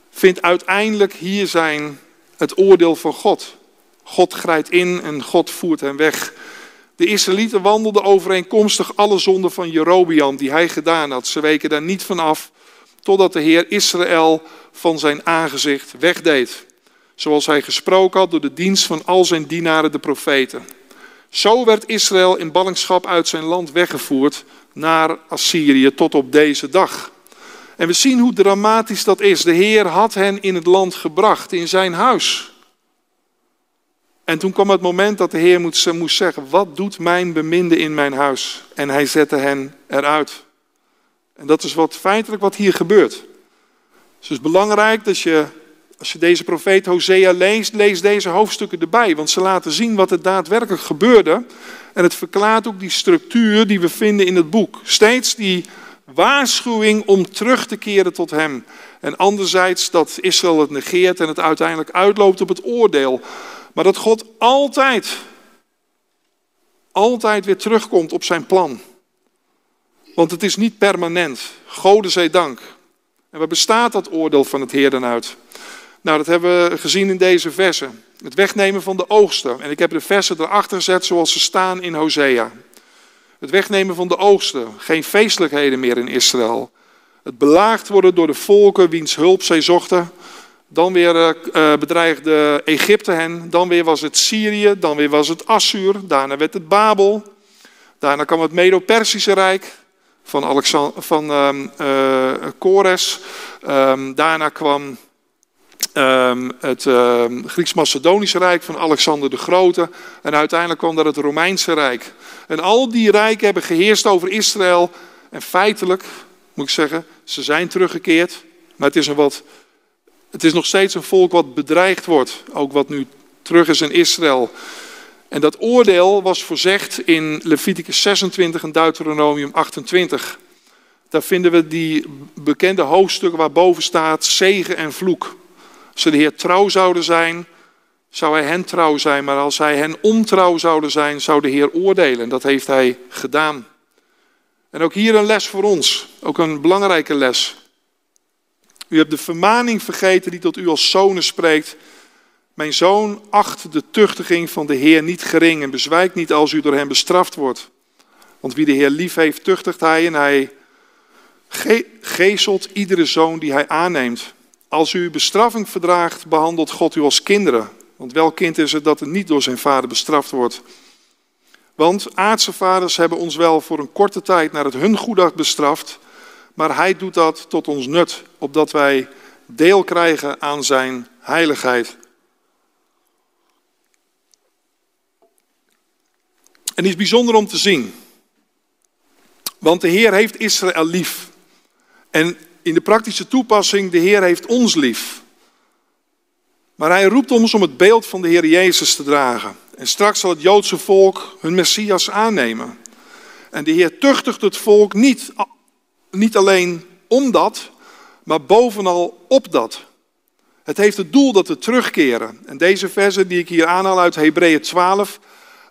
vindt uiteindelijk hier zijn het oordeel van God. God grijpt in en God voert hen weg. De Israëlieten wandelden overeenkomstig alle zonden van Jerobiam die hij gedaan had. Ze weken daar niet van af, totdat de Heer Israël van zijn aangezicht wegdeed. Zoals hij gesproken had door de dienst van al zijn dienaren, de profeten. Zo werd Israël in ballingschap uit zijn land weggevoerd naar Assyrië tot op deze dag. En we zien hoe dramatisch dat is. De Heer had hen in het land gebracht, in zijn huis. En toen kwam het moment dat de Heer moest zeggen: Wat doet mijn beminde in mijn huis? En hij zette hen eruit. En dat is wat feitelijk wat hier gebeurt. Dus het is belangrijk dat je, als je deze profeet Hosea leest, lees deze hoofdstukken erbij. Want ze laten zien wat er daadwerkelijk gebeurde. En het verklaart ook die structuur die we vinden in het boek. Steeds die waarschuwing om terug te keren tot hem. En anderzijds dat Israël het negeert en het uiteindelijk uitloopt op het oordeel. Maar dat God altijd, altijd weer terugkomt op zijn plan. Want het is niet permanent. Gode zij dank. En waar bestaat dat oordeel van het Heer dan uit? Nou, dat hebben we gezien in deze versen. Het wegnemen van de oogsten. En ik heb de versen erachter gezet zoals ze staan in Hosea. Het wegnemen van de oogsten. Geen feestelijkheden meer in Israël. Het belaagd worden door de volken wiens hulp zij zochten. Dan weer uh, bedreigde Egypte hen. Dan weer was het Syrië. Dan weer was het Assur. Daarna werd het Babel. Daarna kwam het Medo-Persische Rijk van, van um, Kores. Um, daarna kwam um, het Grieks-Macedonische Rijk van Alexander de Grote. En uiteindelijk kwam daar het Romeinse Rijk. En al die rijken hebben geheerst over Israël. En feitelijk, moet ik zeggen, ze zijn teruggekeerd. Maar het is, een wat, het is nog steeds een volk wat bedreigd wordt. Ook wat nu terug is in Israël. En dat oordeel was voorzegd in Leviticus 26 en Deuteronomium 28. Daar vinden we die bekende hoofdstukken waar boven staat zegen en vloek. Als ze de Heer trouw zouden zijn, zou hij hen trouw zijn. Maar als hij hen ontrouw zouden zijn, zou de Heer oordelen. En dat heeft hij gedaan. En ook hier een les voor ons. Ook een belangrijke les. U hebt de vermaning vergeten die tot u als zonen spreekt. Mijn zoon, acht de tuchtiging van de Heer niet gering en bezwijkt niet als u door hem bestraft wordt. Want wie de Heer lief heeft, tuchtigt hij en hij geestelt iedere zoon die hij aanneemt. Als u bestraffing verdraagt, behandelt God u als kinderen. Want welk kind is het dat er niet door zijn vader bestraft wordt? Want aardse vaders hebben ons wel voor een korte tijd naar het hun goeddacht bestraft, maar hij doet dat tot ons nut, opdat wij deel krijgen aan zijn heiligheid. En is bijzonder om te zien. Want de Heer heeft Israël lief. En in de praktische toepassing, de Heer heeft ons lief. Maar hij roept ons om het beeld van de Heer Jezus te dragen. En straks zal het Joodse volk hun Messias aannemen. En de Heer tuchtigt het volk niet, niet alleen om dat, maar bovenal op dat. Het heeft het doel dat we terugkeren. En deze versen die ik hier aanhaal uit Hebreeën 12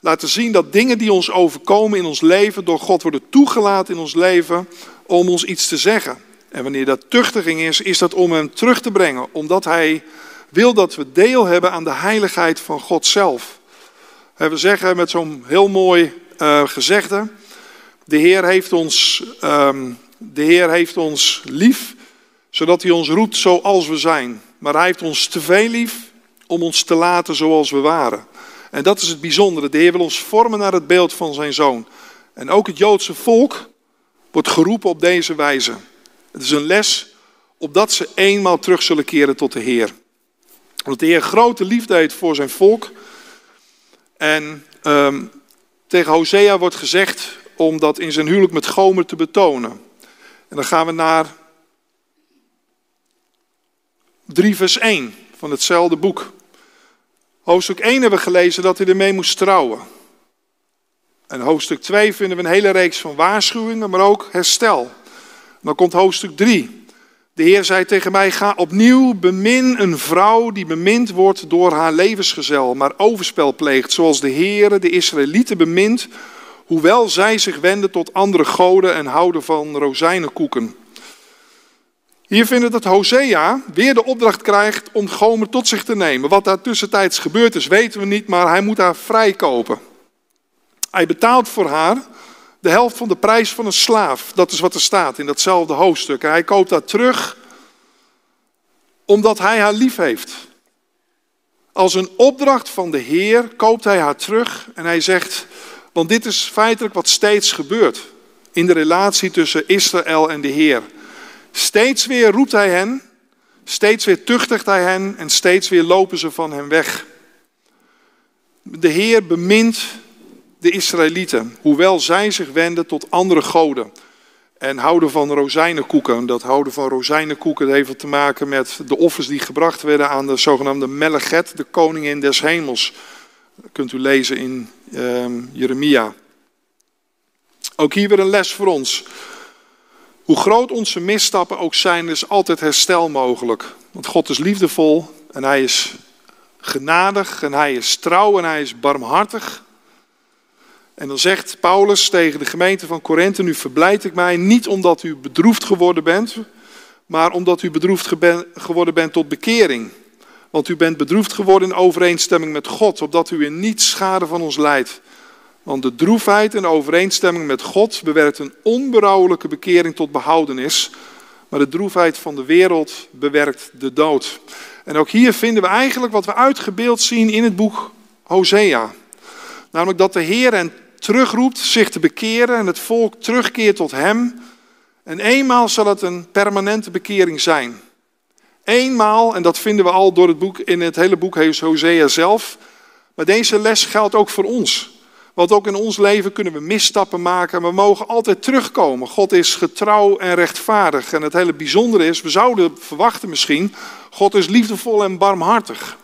laten zien dat dingen die ons overkomen in ons leven door God worden toegelaten in ons leven om ons iets te zeggen. En wanneer dat tuchtiging is, is dat om hem terug te brengen, omdat hij wil dat we deel hebben aan de heiligheid van God zelf. We zeggen met zo'n heel mooi uh, gezegde, de Heer, heeft ons, um, de Heer heeft ons lief, zodat hij ons roept zoals we zijn. Maar hij heeft ons te veel lief om ons te laten zoals we waren. En dat is het bijzondere. De Heer wil ons vormen naar het beeld van zijn zoon. En ook het Joodse volk wordt geroepen op deze wijze. Het is een les opdat ze eenmaal terug zullen keren tot de Heer. Omdat de Heer grote liefde heeft voor zijn volk. En um, tegen Hosea wordt gezegd om dat in zijn huwelijk met Gomer te betonen. En dan gaan we naar 3 vers 1 van hetzelfde boek. Hoofdstuk 1 hebben we gelezen dat hij ermee moest trouwen. En hoofdstuk 2 vinden we een hele reeks van waarschuwingen, maar ook herstel. Dan komt hoofdstuk 3. De Heer zei tegen mij: Ga opnieuw bemin een vrouw die bemind wordt door haar levensgezel, maar overspel pleegt, zoals de Heer de Israëlieten bemint, hoewel zij zich wenden tot andere goden en houden van rozijnenkoeken. Hier vinden dat Hosea weer de opdracht krijgt om Gomer tot zich te nemen. Wat daar tussentijds gebeurd is, weten we niet, maar hij moet haar vrijkopen. Hij betaalt voor haar de helft van de prijs van een slaaf. Dat is wat er staat in datzelfde hoofdstuk. Hij koopt haar terug omdat hij haar lief heeft. Als een opdracht van de Heer koopt hij haar terug en hij zegt, want dit is feitelijk wat steeds gebeurt in de relatie tussen Israël en de Heer. Steeds weer roept hij hen, steeds weer tuchtigt hij hen en steeds weer lopen ze van hem weg. De Heer bemint de Israëlieten, hoewel zij zich wenden tot andere goden. En houden van rozijnenkoeken. Dat houden van rozijnenkoeken heeft te maken met de offers die gebracht werden aan de zogenaamde Melechet, de koningin des hemels. Dat kunt u lezen in uh, Jeremia. Ook hier weer een les voor ons. Hoe groot onze misstappen ook zijn, is altijd herstel mogelijk. Want God is liefdevol en hij is genadig en hij is trouw en hij is barmhartig. En dan zegt Paulus tegen de gemeente van Korinthe, nu verblijd ik mij niet omdat u bedroefd geworden bent, maar omdat u bedroefd geworden bent tot bekering. Want u bent bedroefd geworden in overeenstemming met God, opdat u in niets schade van ons leidt. Want de droefheid en overeenstemming met God bewerkt een onberouwelijke bekering tot behoudenis, maar de droefheid van de wereld bewerkt de dood. En ook hier vinden we eigenlijk wat we uitgebeeld zien in het boek Hosea. Namelijk dat de Heer hen terugroept zich te bekeren en het volk terugkeert tot Hem. En eenmaal zal het een permanente bekering zijn. Eenmaal, en dat vinden we al door het boek, in het hele boek Hosea zelf. Maar deze les geldt ook voor ons. Want ook in ons leven kunnen we misstappen maken. We mogen altijd terugkomen. God is getrouw en rechtvaardig. En het hele bijzondere is, we zouden verwachten misschien, God is liefdevol en barmhartig.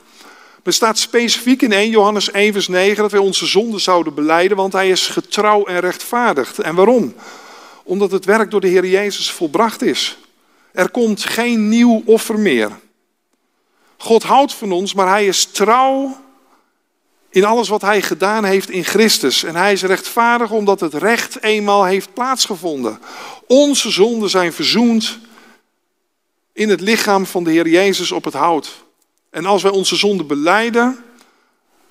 Er staat specifiek in 1 Johannes 1 vers 9 dat wij onze zonden zouden beleiden, want hij is getrouw en rechtvaardig. En waarom? Omdat het werk door de Heer Jezus volbracht is. Er komt geen nieuw offer meer. God houdt van ons, maar hij is trouw in alles wat hij gedaan heeft in Christus. En hij is rechtvaardig omdat het recht eenmaal heeft plaatsgevonden. Onze zonden zijn verzoend in het lichaam van de Heer Jezus op het hout. En als wij onze zonden beleiden,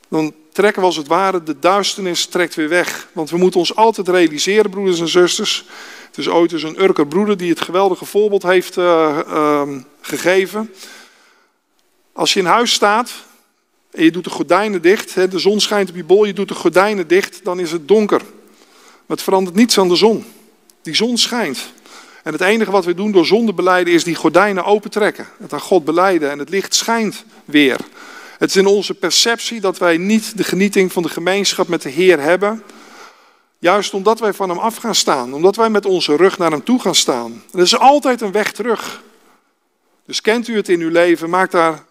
dan trekken we als het ware de duisternis trekt weer weg. Want we moeten ons altijd realiseren, broeders en zusters. Het is ooit eens een Urker broeder die het geweldige voorbeeld heeft uh, uh, gegeven. Als je in huis staat en je doet de gordijnen dicht, hè, de zon schijnt op je bol, je doet de gordijnen dicht, dan is het donker. Maar het verandert niets aan de zon. Die zon schijnt. En het enige wat we doen door zonde beleiden is die gordijnen opentrekken. Het aan God beleiden en het licht schijnt weer. Het is in onze perceptie dat wij niet de genieting van de gemeenschap met de Heer hebben. Juist omdat wij van Hem af gaan staan. Omdat wij met onze rug naar Hem toe gaan staan. Er is altijd een weg terug. Dus kent u het in uw leven, maak daar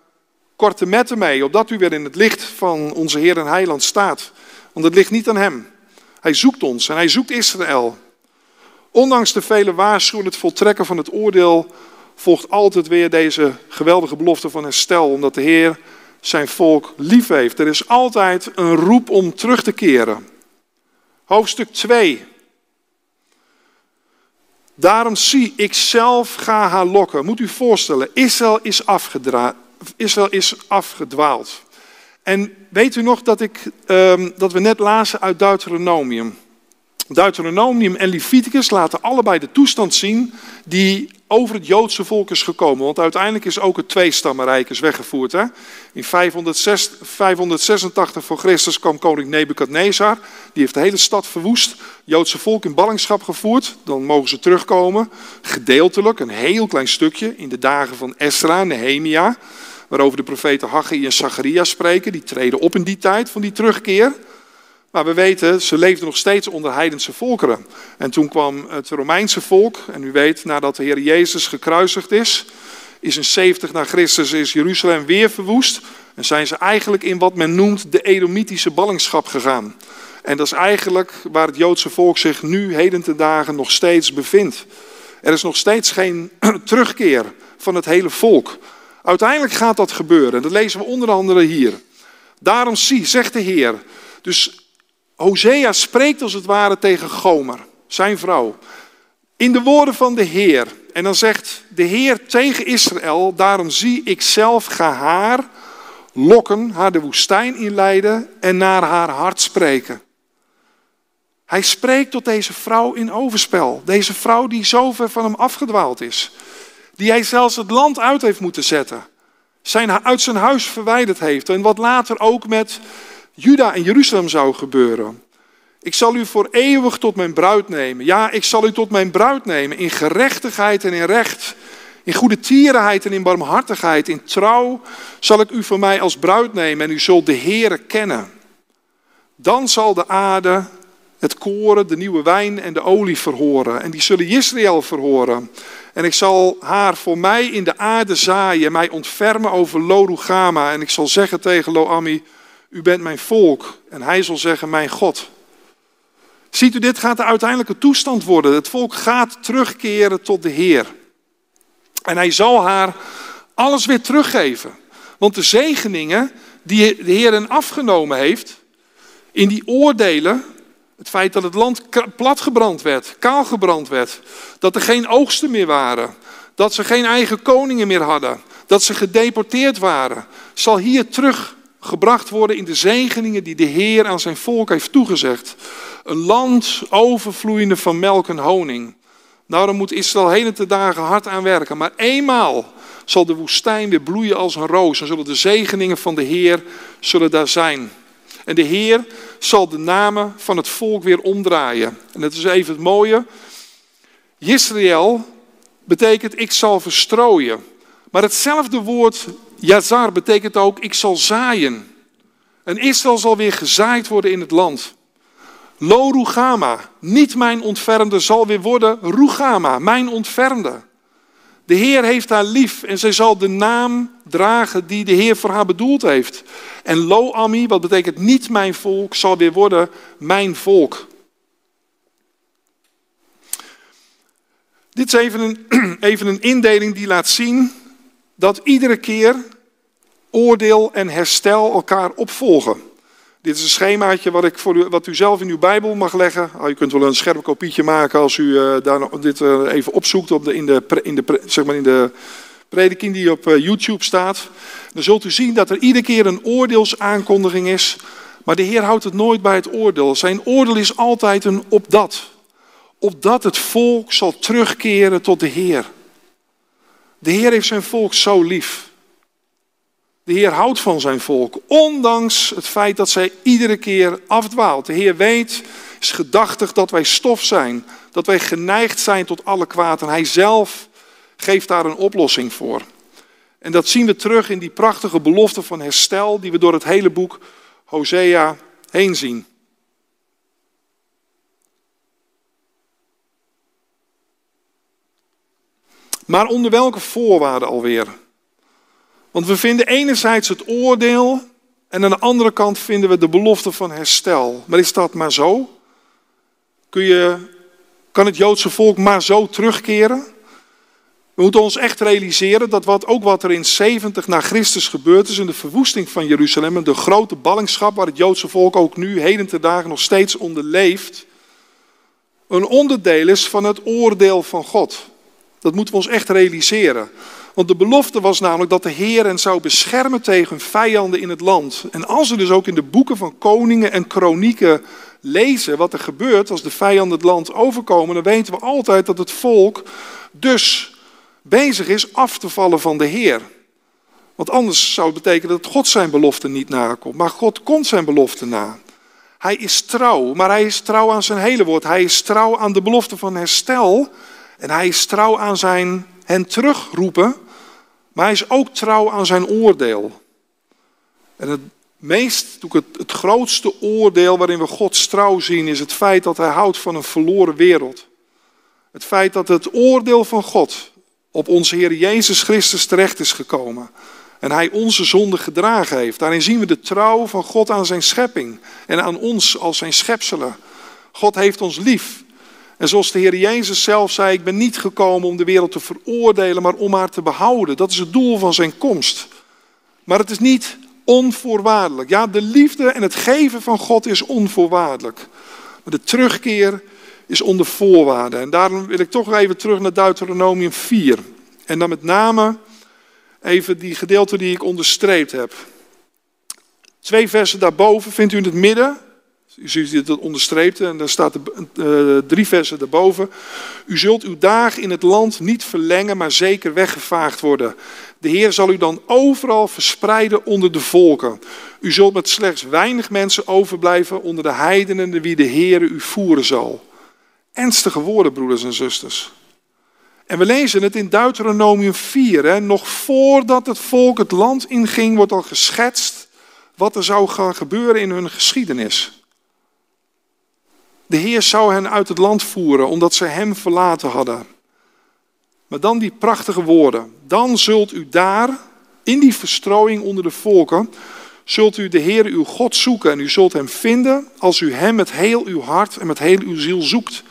korte metten mee. Opdat u weer in het licht van onze Heer en Heiland staat. Want het ligt niet aan Hem. Hij zoekt ons en Hij zoekt Israël. Ondanks de vele waarschuwingen, het voltrekken van het oordeel, volgt altijd weer deze geweldige belofte van herstel, omdat de Heer zijn volk lief heeft. Er is altijd een roep om terug te keren. Hoofdstuk 2. Daarom zie ik zelf ga haar lokken. Moet u voorstellen, Israël is, Israël is afgedwaald. En weet u nog dat, ik, um, dat we net lazen uit Deuteronomium? Deuteronomium en Leviticus laten allebei de toestand zien die over het Joodse volk is gekomen. Want uiteindelijk is ook het tweestammenrijk is weggevoerd. Hè? In 506, 586 voor Christus kwam koning Nebukadnezar. Die heeft de hele stad verwoest. Joodse volk in ballingschap gevoerd. Dan mogen ze terugkomen. Gedeeltelijk, een heel klein stukje. In de dagen van Esra Nehemia. Waarover de profeten Haggai en Zachariah spreken. Die treden op in die tijd van die terugkeer. Maar we weten, ze leefden nog steeds onder heidense volkeren. En toen kwam het Romeinse volk, en u weet, nadat de Heer Jezus gekruisigd is, is in 70 na Christus is Jeruzalem weer verwoest. En zijn ze eigenlijk in wat men noemt de Edomitische ballingschap gegaan. En dat is eigenlijk waar het Joodse volk zich nu heden te dagen nog steeds bevindt. Er is nog steeds geen terugkeer van het hele volk. Uiteindelijk gaat dat gebeuren. Dat lezen we onder andere hier. Daarom zie, zegt de Heer. Dus Hosea spreekt als het ware tegen Gomer, zijn vrouw. In de woorden van de Heer. En dan zegt de Heer tegen Israël: Daarom zie ik zelf ga haar lokken, haar de woestijn inleiden en naar haar hart spreken. Hij spreekt tot deze vrouw in overspel. Deze vrouw die zo ver van hem afgedwaald is. Die hij zelfs het land uit heeft moeten zetten. Zijn, uit zijn huis verwijderd heeft. En wat later ook met Juda en Jeruzalem zou gebeuren. Ik zal u voor eeuwig tot mijn bruid nemen. Ja, ik zal u tot mijn bruid nemen in gerechtigheid en in recht. In goede tierenheid en in barmhartigheid. In trouw zal ik u voor mij als bruid nemen en u zult de Heere kennen. Dan zal de aarde het koren, de nieuwe wijn en de olie verhoren. En die zullen Israël verhoren. En ik zal haar voor mij in de aarde zaaien, mij ontfermen over Lorugama. En ik zal zeggen tegen Loami, u bent mijn volk. En hij zal zeggen, mijn God. Ziet u, dit gaat de uiteindelijke toestand worden. Het volk gaat terugkeren tot de Heer. En hij zal haar alles weer teruggeven. Want de zegeningen die de Heer hen afgenomen heeft, in die oordelen, het feit dat het land platgebrand werd, kaalgebrand werd, dat er geen oogsten meer waren, dat ze geen eigen koningen meer hadden, dat ze gedeporteerd waren, zal hier teruggebracht worden in de zegeningen die de Heer aan zijn volk heeft toegezegd. Een land overvloeiende van melk en honing. Daarom moet Israël hele te dagen hard aan werken. Maar eenmaal zal de woestijn weer bloeien als een roos. En zullen de zegeningen van de Heer zullen daar zijn. En de Heer zal de namen van het volk weer omdraaien. En dat is even het mooie. Israël betekent ik zal verstrooien. Maar hetzelfde woord Jazar betekent ook ik zal zaaien. En Israël zal weer gezaaid worden in het land. Lo Rugama, niet mijn ontfermde, zal weer worden Rugama, mijn ontfermde. De Heer heeft haar lief en zij zal de naam dragen die de Heer voor haar bedoeld heeft. En Lo Ami, wat betekent niet mijn volk, zal weer worden mijn volk. Dit is even een, even een indeling die laat zien dat iedere keer oordeel en herstel elkaar opvolgen. Dit is een schemaatje wat, ik voor u, wat u zelf in uw Bijbel mag leggen. Oh, u kunt wel een scherp kopietje maken als u uh, daar, dit uh, even opzoekt op de, in, de, in, de, zeg maar in de prediking die op uh, YouTube staat. Dan zult u zien dat er iedere keer een oordeelsaankondiging is. Maar de Heer houdt het nooit bij het oordeel. Zijn oordeel is altijd een opdat. Opdat het volk zal terugkeren tot de Heer. De Heer heeft zijn volk zo lief. De Heer houdt van zijn volk, ondanks het feit dat zij iedere keer afdwaalt. De Heer weet, is gedachtig dat wij stof zijn, dat wij geneigd zijn tot alle kwaad. En Hij zelf geeft daar een oplossing voor. En dat zien we terug in die prachtige belofte van herstel die we door het hele boek Hosea heen zien. Maar onder welke voorwaarden alweer? Want we vinden enerzijds het oordeel en aan de andere kant vinden we de belofte van herstel. Maar is dat maar zo? Kun je, kan het Joodse volk maar zo terugkeren? We moeten ons echt realiseren dat wat, ook wat er in 70 na Christus gebeurd is in de verwoesting van Jeruzalem en de grote ballingschap waar het Joodse volk ook nu heden te dagen nog steeds onder leeft, een onderdeel is van het oordeel van God. Dat moeten we ons echt realiseren. Want de belofte was namelijk dat de Heer hen zou beschermen tegen vijanden in het land. En als we dus ook in de boeken van koningen en kronieken lezen wat er gebeurt als de vijanden het land overkomen, dan weten we altijd dat het volk dus bezig is af te vallen van de Heer. Want anders zou het betekenen dat God zijn belofte niet nakomt. Maar God komt zijn belofte na. Hij is trouw, maar hij is trouw aan zijn hele woord. Hij is trouw aan de belofte van herstel. En hij is trouw aan zijn hen terugroepen maar hij is ook trouw aan zijn oordeel. En het meest, het, het grootste oordeel waarin we Gods trouw zien, is het feit dat hij houdt van een verloren wereld. Het feit dat het oordeel van God op onze Heer Jezus Christus terecht is gekomen. En hij onze zonde gedragen heeft. Daarin zien we de trouw van God aan zijn schepping en aan ons als zijn schepselen. God heeft ons lief. En zoals de Heer Jezus zelf zei, ik ben niet gekomen om de wereld te veroordelen, maar om haar te behouden. Dat is het doel van zijn komst. Maar het is niet onvoorwaardelijk. Ja, de liefde en het geven van God is onvoorwaardelijk. Maar de terugkeer is onder voorwaarden. En daarom wil ik toch even terug naar Deuteronomium 4. En dan met name even die gedeelte die ik onderstreept heb. Twee versen daarboven vindt u in het midden. U ziet het onderstreept en daar staat de, uh, drie versen daarboven. U zult uw dagen in het land niet verlengen, maar zeker weggevaagd worden. De Heer zal u dan overal verspreiden onder de volken. U zult met slechts weinig mensen overblijven onder de heidenen, wie de Heer u voeren zal. Ernstige woorden, broeders en zusters. En we lezen het in Deuteronomium 4. Hè? Nog voordat het volk het land inging, wordt al geschetst wat er zou gaan gebeuren in hun geschiedenis. De Heer zou hen uit het land voeren omdat ze Hem verlaten hadden. Maar dan die prachtige woorden. Dan zult u daar, in die verstrooiing onder de volken, zult u de Heer uw God zoeken en u zult Hem vinden als u Hem met heel uw hart en met heel uw ziel zoekt.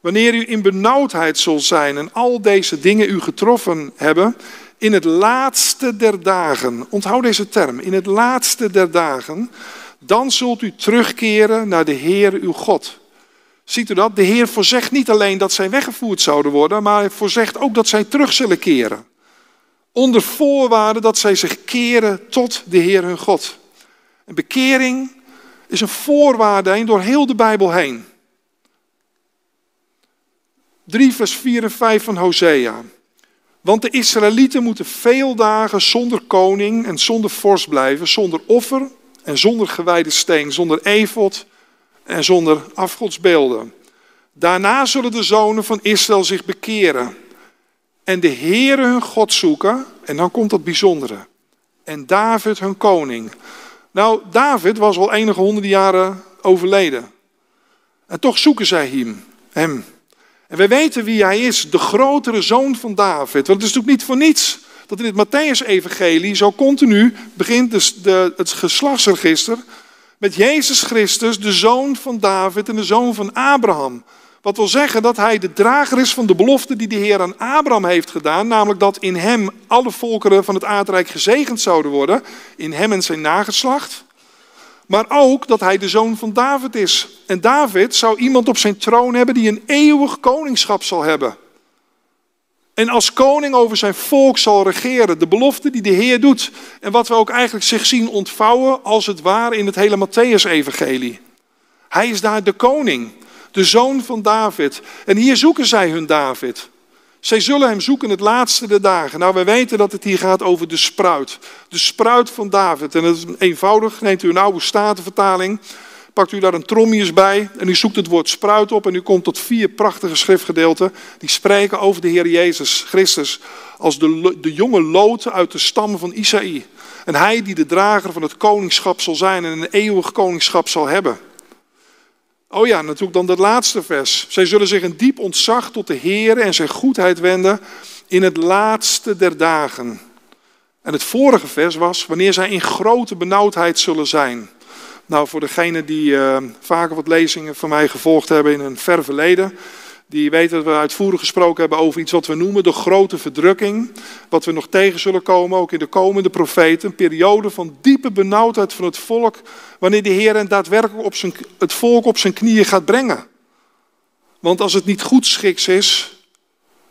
Wanneer u in benauwdheid zult zijn en al deze dingen u getroffen hebben, in het laatste der dagen, onthoud deze term, in het laatste der dagen, dan zult u terugkeren naar de Heer uw God. Ziet u dat? De Heer voorzegt niet alleen dat zij weggevoerd zouden worden, maar hij voorzegt ook dat zij terug zullen keren. Onder voorwaarde dat zij zich keren tot de Heer hun God. En bekering is een voorwaarde door heel de Bijbel heen. 3 vers 4 en 5 van Hosea. Want de Israëlieten moeten veel dagen zonder koning en zonder vorst blijven, zonder offer en zonder gewijde steen, zonder efot en zonder afgodsbeelden. Daarna zullen de zonen van Israël zich bekeren en de Heere hun God zoeken. En dan komt dat bijzondere. En David hun koning. Nou, David was al enige honderden jaren overleden. En toch zoeken zij hem. hem. En wij weten wie hij is, de grotere zoon van David. Want het is natuurlijk niet voor niets dat in het Matthäus-evangelie zo continu begint dus de, het geslachtsregister met Jezus Christus, de zoon van David en de zoon van Abraham. Wat wil zeggen dat hij de drager is van de belofte die de Heer aan Abraham heeft gedaan, namelijk dat in hem alle volkeren van het aardrijk gezegend zouden worden, in hem en zijn nageslacht. Maar ook dat hij de zoon van David is. En David zou iemand op zijn troon hebben die een eeuwig koningschap zal hebben. En als koning over zijn volk zal regeren. De belofte die de Heer doet. En wat we ook eigenlijk zich zien ontvouwen als het ware in het hele Matthäus-evangelie. Hij is daar de koning, de zoon van David. En hier zoeken zij hun David. Zij zullen hem zoeken het laatste der dagen. Nou, we weten dat het hier gaat over de spruit. De spruit van David. En dat is eenvoudig. Neemt u een oude statenvertaling. Pakt u daar een trommius bij. En u zoekt het woord spruit op. En u komt tot vier prachtige schriftgedeelten. Die spreken over de Heer Jezus Christus. Als de, de jonge lood uit de stam van Isaïe. En hij die de drager van het koningschap zal zijn. En een eeuwig koningschap zal hebben. Oh ja, natuurlijk dan dat laatste vers. Zij zullen zich een diep ontzag tot de Heer en zijn goedheid wenden in het laatste der dagen. En het vorige vers was wanneer zij in grote benauwdheid zullen zijn. Nou, voor degenen die uh, vaker wat lezingen van mij gevolgd hebben in een ver verleden, die weten dat we uitvoerig gesproken hebben over iets wat we noemen de grote verdrukking. Wat we nog tegen zullen komen, ook in de komende profeten. Een periode van diepe benauwdheid van het volk. Wanneer de Heer en daadwerkelijk op zijn, het volk op zijn knieën gaat brengen. Want als het niet goed schiks is,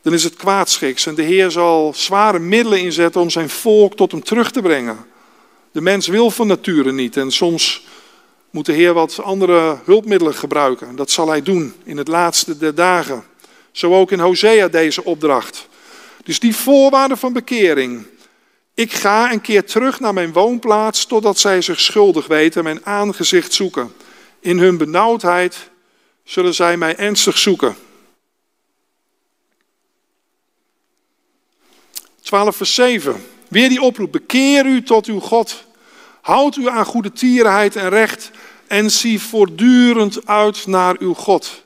dan is het kwaadschiks. En de Heer zal zware middelen inzetten om zijn volk tot hem terug te brengen. De mens wil van nature niet. En soms moet de Heer wat andere hulpmiddelen gebruiken. Dat zal hij doen in het laatste der dagen. Zo ook in Hosea deze opdracht. Dus die voorwaarden van bekering. Ik ga een keer terug naar mijn woonplaats totdat zij zich schuldig weten mijn aangezicht zoeken. In hun benauwdheid zullen zij mij ernstig zoeken. 12 vers 7. Weer die oproep. Bekeer u tot uw God. Houd u aan goede tierenheid en recht en zie voortdurend uit naar uw God.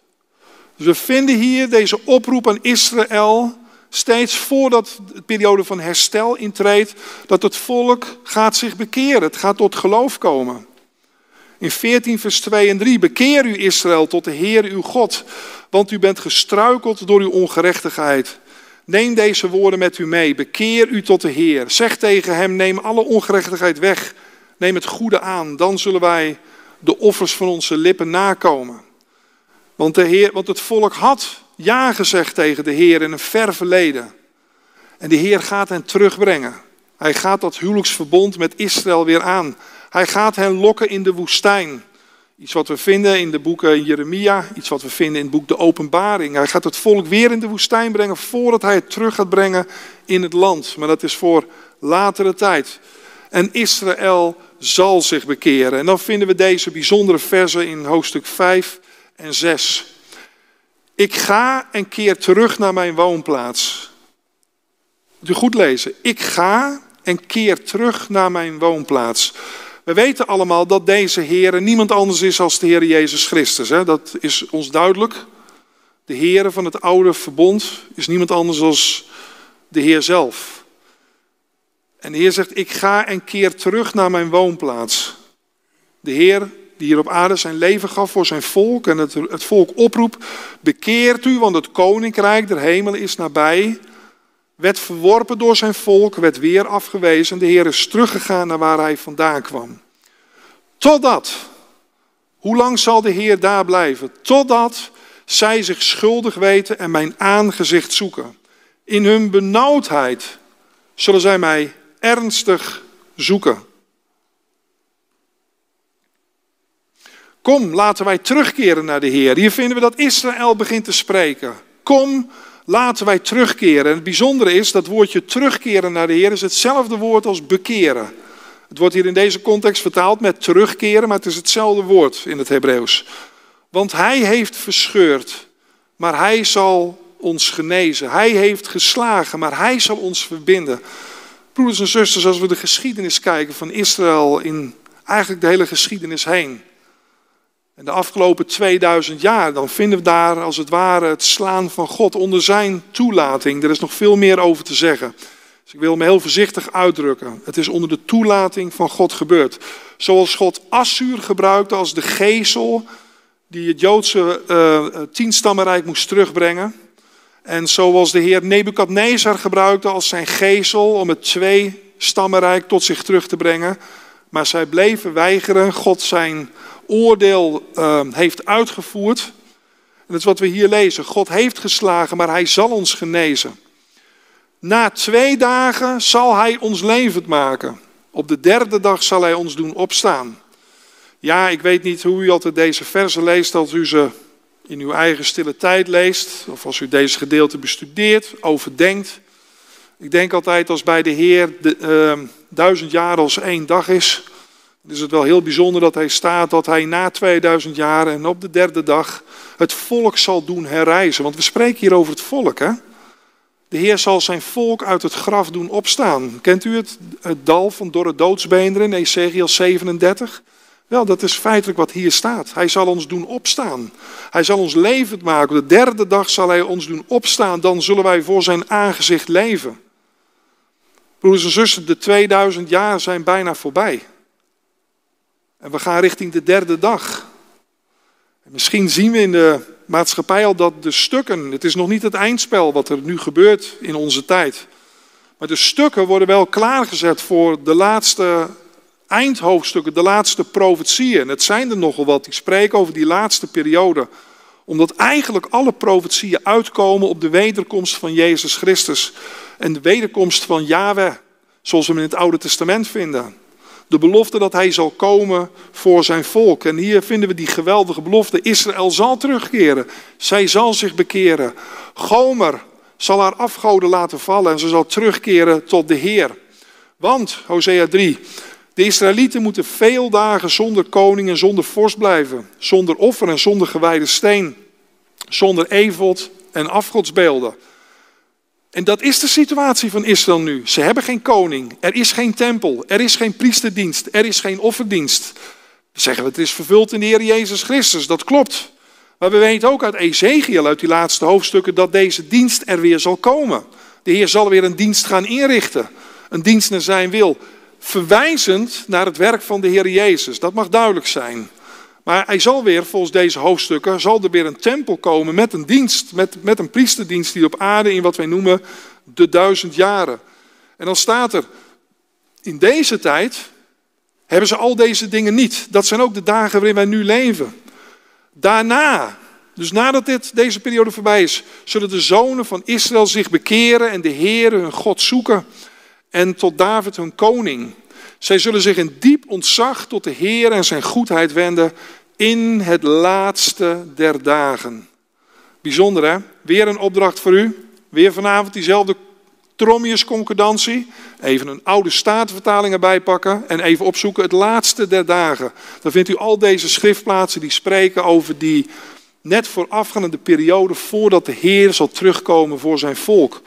Dus we vinden hier deze oproep aan Israël steeds voordat de periode van herstel intreedt, dat het volk gaat zich bekeren, het gaat tot geloof komen. In 14 vers 2 en 3. Bekeer u Israël tot de Heer uw God, want u bent gestruikeld door uw ongerechtigheid. Neem deze woorden met u mee. Bekeer u tot de Heer. Zeg tegen hem, neem alle ongerechtigheid weg. Neem het goede aan. Dan zullen wij de offers van onze lippen nakomen. Want, de Heer, want het volk had ja gezegd tegen de Heer in een ver verleden. En de Heer gaat hen terugbrengen. Hij gaat dat huwelijksverbond met Israël weer aan. Hij gaat hen lokken in de woestijn. Iets wat we vinden in de boeken Jeremia, iets wat we vinden in het boek De Openbaring. Hij gaat het volk weer in de woestijn brengen voordat hij het terug gaat brengen in het land. Maar dat is voor latere tijd. En Israël zal zich bekeren. En dan vinden we deze bijzondere versen in hoofdstuk 5 en 6. Ik ga en keer terug naar mijn woonplaats. Moet goed lezen. Ik ga en keer terug naar mijn woonplaats. We weten allemaal dat deze Heer niemand anders is als de Heer Jezus Christus. Hè? Dat is ons duidelijk. De Heer van het oude verbond is niemand anders als de Heer zelf. En de Heer zegt, ik ga en keer terug naar mijn woonplaats. De Heer die hier op aarde zijn leven gaf voor zijn volk en het, het volk oproept, bekeert u, want het koninkrijk der hemelen is nabij werd verworpen door zijn volk, werd weer afgewezen. De Heer is teruggegaan naar waar hij vandaan kwam. Totdat, hoe lang zal de Heer daar blijven? Totdat zij zich schuldig weten en mijn aangezicht zoeken. In hun benauwdheid zullen zij mij ernstig zoeken. Kom, laten wij terugkeren naar de Heer. Hier vinden we dat Israël begint te spreken. Kom, laten wij terugkeren. En het bijzondere is, dat woordje terugkeren naar de Heer is hetzelfde woord als bekeren. Het wordt hier in deze context vertaald met terugkeren, maar het is hetzelfde woord in het Hebreeuws. Want hij heeft verscheurd, maar hij zal ons genezen. Hij heeft geslagen, maar hij zal ons verbinden. Broeders en zusters, als we de geschiedenis kijken van Israël in eigenlijk de hele geschiedenis heen. En de afgelopen 2000 jaar, dan vinden we daar als het ware het slaan van God onder zijn toelating. Er is nog veel meer over te zeggen. Dus ik wil me heel voorzichtig uitdrukken. Het is onder de toelating van God gebeurd. Zoals God Assur gebruikte als de gezel die het Joodse uh, tienstammenrijk moest terugbrengen. En zoals de Heer Nebukadnezar gebruikte als zijn gezel om het twee stammenrijk tot zich terug te brengen. Maar zij bleven weigeren God zijn oordeel uh, heeft uitgevoerd. En dat is wat we hier lezen. God heeft geslagen, maar hij zal ons genezen. Na twee dagen zal hij ons levend maken. Op de derde dag zal hij ons doen opstaan. Ja, ik weet niet hoe u altijd deze versen leest, als u ze in uw eigen stille tijd leest, of als u deze gedeelte bestudeert, overdenkt. Ik denk altijd als bij de Heer de, uh, duizend jaar als één dag is, is het wel heel bijzonder dat hij staat dat hij na 2000 jaar en op de derde dag het volk zal doen herrijzen. Want we spreken hier over het volk. Hè? De Heer zal zijn volk uit het graf doen opstaan. Kent u het, het dal van dorre doodsbeenderen in Ezekiel 37? Wel, dat is feitelijk wat hier staat. Hij zal ons doen opstaan. Hij zal ons levend maken. De derde dag zal hij ons doen opstaan. Dan zullen wij voor zijn aangezicht leven. Broeders en zussen, de 2000 jaar zijn bijna voorbij. En we gaan richting de derde dag. En misschien zien we in de maatschappij al dat de stukken, het is nog niet het eindspel wat er nu gebeurt in onze tijd. Maar de stukken worden wel klaargezet voor de laatste eindhoofdstukken, de laatste profetieën. het zijn er nogal wat die spreken over die laatste periode. Omdat eigenlijk alle profetieën uitkomen op de wederkomst van Jezus Christus. En de wederkomst van Yahweh, zoals we hem in het Oude Testament vinden. De belofte dat hij zal komen voor zijn volk. En hier vinden we die geweldige belofte. Israël zal terugkeren. Zij zal zich bekeren. Gomer zal haar afgoden laten vallen en ze zal terugkeren tot de Heer. Want, Hosea 3, de Israëlieten moeten veel dagen zonder koning en zonder vorst blijven. Zonder offer en zonder gewijde steen. Zonder evod en afgodsbeelden. En dat is de situatie van Israël nu. Ze hebben geen koning, er is geen tempel, er is geen priesterdienst, er is geen offerdienst. Dan zeggen we, het is vervuld in de Heer Jezus Christus, dat klopt. Maar we weten ook uit Ezekiel, uit die laatste hoofdstukken, dat deze dienst er weer zal komen. De Heer zal weer een dienst gaan inrichten, een dienst naar zijn wil. Verwijzend naar het werk van de Heer Jezus. Dat mag duidelijk zijn. Maar hij zal weer, volgens deze hoofdstukken, zal er weer een tempel komen met een dienst, met, met een priesterdienst die op aarde in wat wij noemen de duizend jaren. En dan staat er, in deze tijd hebben ze al deze dingen niet. Dat zijn ook de dagen waarin wij nu leven. Daarna, dus nadat dit, deze periode voorbij is, zullen de zonen van Israël zich bekeren en de Heer hun God zoeken en tot David hun koning. Zij zullen zich in diep ontzag tot de Heer en zijn goedheid wenden in het laatste der dagen. Bijzonder hè? Weer een opdracht voor u. Weer vanavond diezelfde Tromius concordantie. Even een oude statenvertaling erbij pakken en even opzoeken het laatste der dagen. Dan vindt u al deze schriftplaatsen die spreken over die net voorafgaande periode voordat de Heer zal terugkomen voor zijn volk.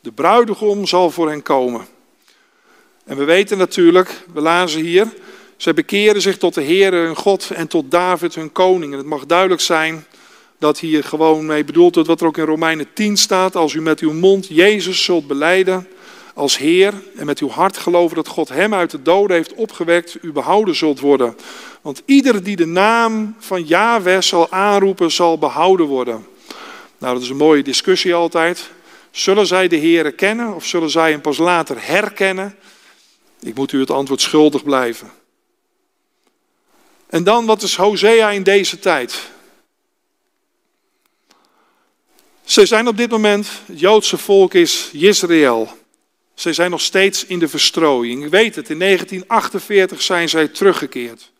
De bruidegom zal voor hen komen. En we weten natuurlijk, we lazen hier, zij bekeren zich tot de Heer hun God en tot David hun koning. En het mag duidelijk zijn dat hier gewoon mee bedoeld wordt wat er ook in Romeinen 10 staat. Als u met uw mond Jezus zult beleiden als Heer en met uw hart geloven dat God hem uit de doden heeft opgewekt, u behouden zult worden. Want ieder die de naam van Yahweh zal aanroepen, zal behouden worden. Nou, dat is een mooie discussie altijd. Zullen zij de Heer kennen of zullen zij hem pas later herkennen? Ik moet u het antwoord schuldig blijven. En dan, wat is Hosea in deze tijd? Ze zijn op dit moment, het Joodse volk is Israël. Ze zijn nog steeds in de verstrooiing. Ik weet het, in 1948 zijn zij teruggekeerd.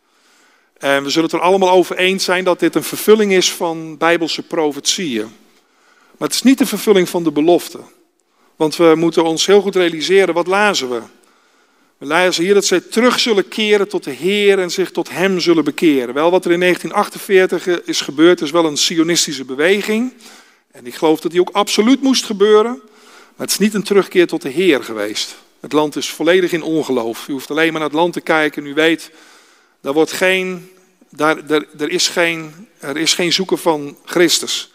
En we zullen het er allemaal over eens zijn dat dit een vervulling is van bijbelse profetieën. Maar het is niet de vervulling van de belofte. Want we moeten ons heel goed realiseren, wat lazen we? We lezen hier dat zij terug zullen keren tot de Heer en zich tot Hem zullen bekeren. Wel, wat er in 1948 is gebeurd, is wel een sionistische beweging. En ik geloof dat die ook absoluut moest gebeuren. Maar het is niet een terugkeer tot de Heer geweest. Het land is volledig in ongeloof. U hoeft alleen maar naar het land te kijken en u weet, daar wordt geen, daar, er, er, is geen, er is geen zoeken van Christus.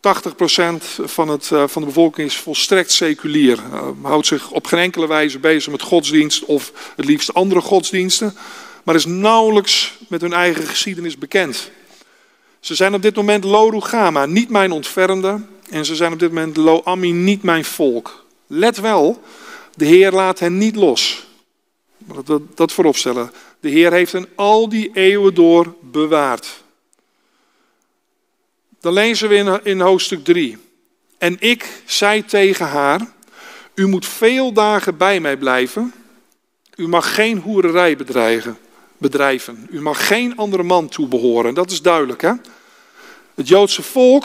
80% van, het, eh, van de bevolking is volstrekt seculier. Uh, houdt zich op geen enkele wijze bezig met godsdienst of het liefst andere godsdiensten. Maar is nauwelijks met hun eigen geschiedenis bekend. Ze zijn op dit moment Lo Rugama, niet mijn ontfermde. En ze zijn op dit moment Lo Ami, niet mijn volk. Let wel, de Heer laat hen niet los. Dat, dat, dat vooropstellen. De Heer heeft hen al die eeuwen door bewaard. Dan lezen we in, in hoofdstuk 3. En ik zei tegen haar: U moet veel dagen bij mij blijven. U mag geen hoererij bedreigen bedrijven. U mag geen andere man toebehoren. Dat is duidelijk. Hè? Het Joodse volk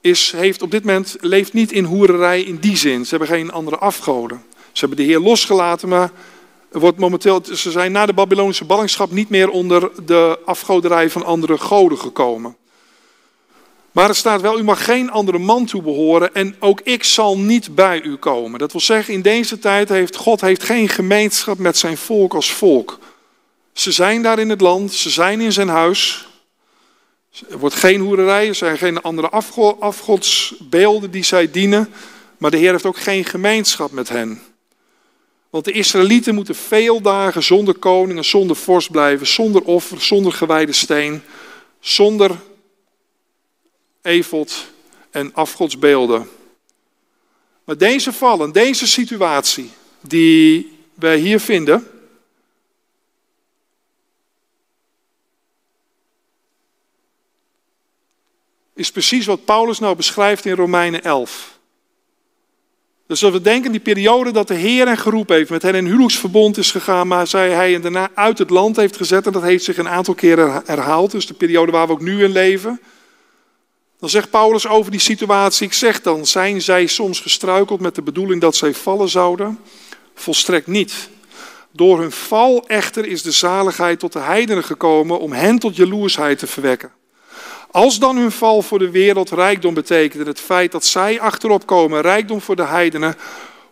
is, heeft op dit moment, leeft niet in hoererij in die zin. Ze hebben geen andere afgoden. Ze hebben de Heer losgelaten, maar wordt momenteel, ze zijn na de Babylonische ballingschap niet meer onder de afgoderij van andere goden gekomen. Maar er staat wel, u mag geen andere man toebehoren en ook ik zal niet bij u komen. Dat wil zeggen, in deze tijd heeft God heeft geen gemeenschap met zijn volk als volk. Ze zijn daar in het land, ze zijn in zijn huis. Er wordt geen hoererij, er zijn geen andere afgodsbeelden die zij dienen. Maar de Heer heeft ook geen gemeenschap met hen. Want de Israëlieten moeten veel dagen zonder koning en zonder vorst blijven, zonder offer, zonder gewijde steen, zonder efot en afgodsbeelden. Maar deze vallen, deze situatie die wij hier vinden, is precies wat Paulus nou beschrijft in Romeinen 11. Dus als we denken die periode dat de Heer hen geroepen heeft, met hen in huwelijksverbond is gegaan, maar zij hij en daarna uit het land heeft gezet, en dat heeft zich een aantal keren herhaald, dus de periode waar we ook nu in leven. Dan zegt Paulus over die situatie, ik zeg dan, zijn zij soms gestruikeld met de bedoeling dat zij vallen zouden? Volstrekt niet. Door hun val echter is de zaligheid tot de heidenen gekomen om hen tot jaloersheid te verwekken. Als dan hun val voor de wereld rijkdom betekende, het feit dat zij achterop komen, rijkdom voor de heidenen,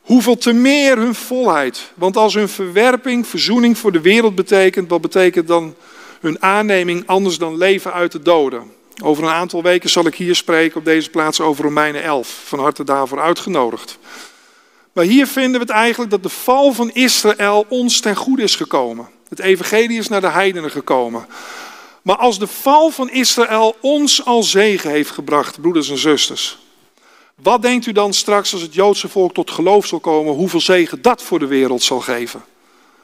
hoeveel te meer hun volheid. Want als hun verwerping verzoening voor de wereld betekent, wat betekent dan hun aanneming anders dan leven uit de doden? Over een aantal weken zal ik hier spreken op deze plaats over Romeinen 11. Van harte daarvoor uitgenodigd. Maar hier vinden we het eigenlijk dat de val van Israël ons ten goede is gekomen. Het evangelie is naar de heidenen gekomen. Maar als de val van Israël ons al zegen heeft gebracht, broeders en zusters, wat denkt u dan straks als het Joodse volk tot geloof zal komen, hoeveel zegen dat voor de wereld zal geven?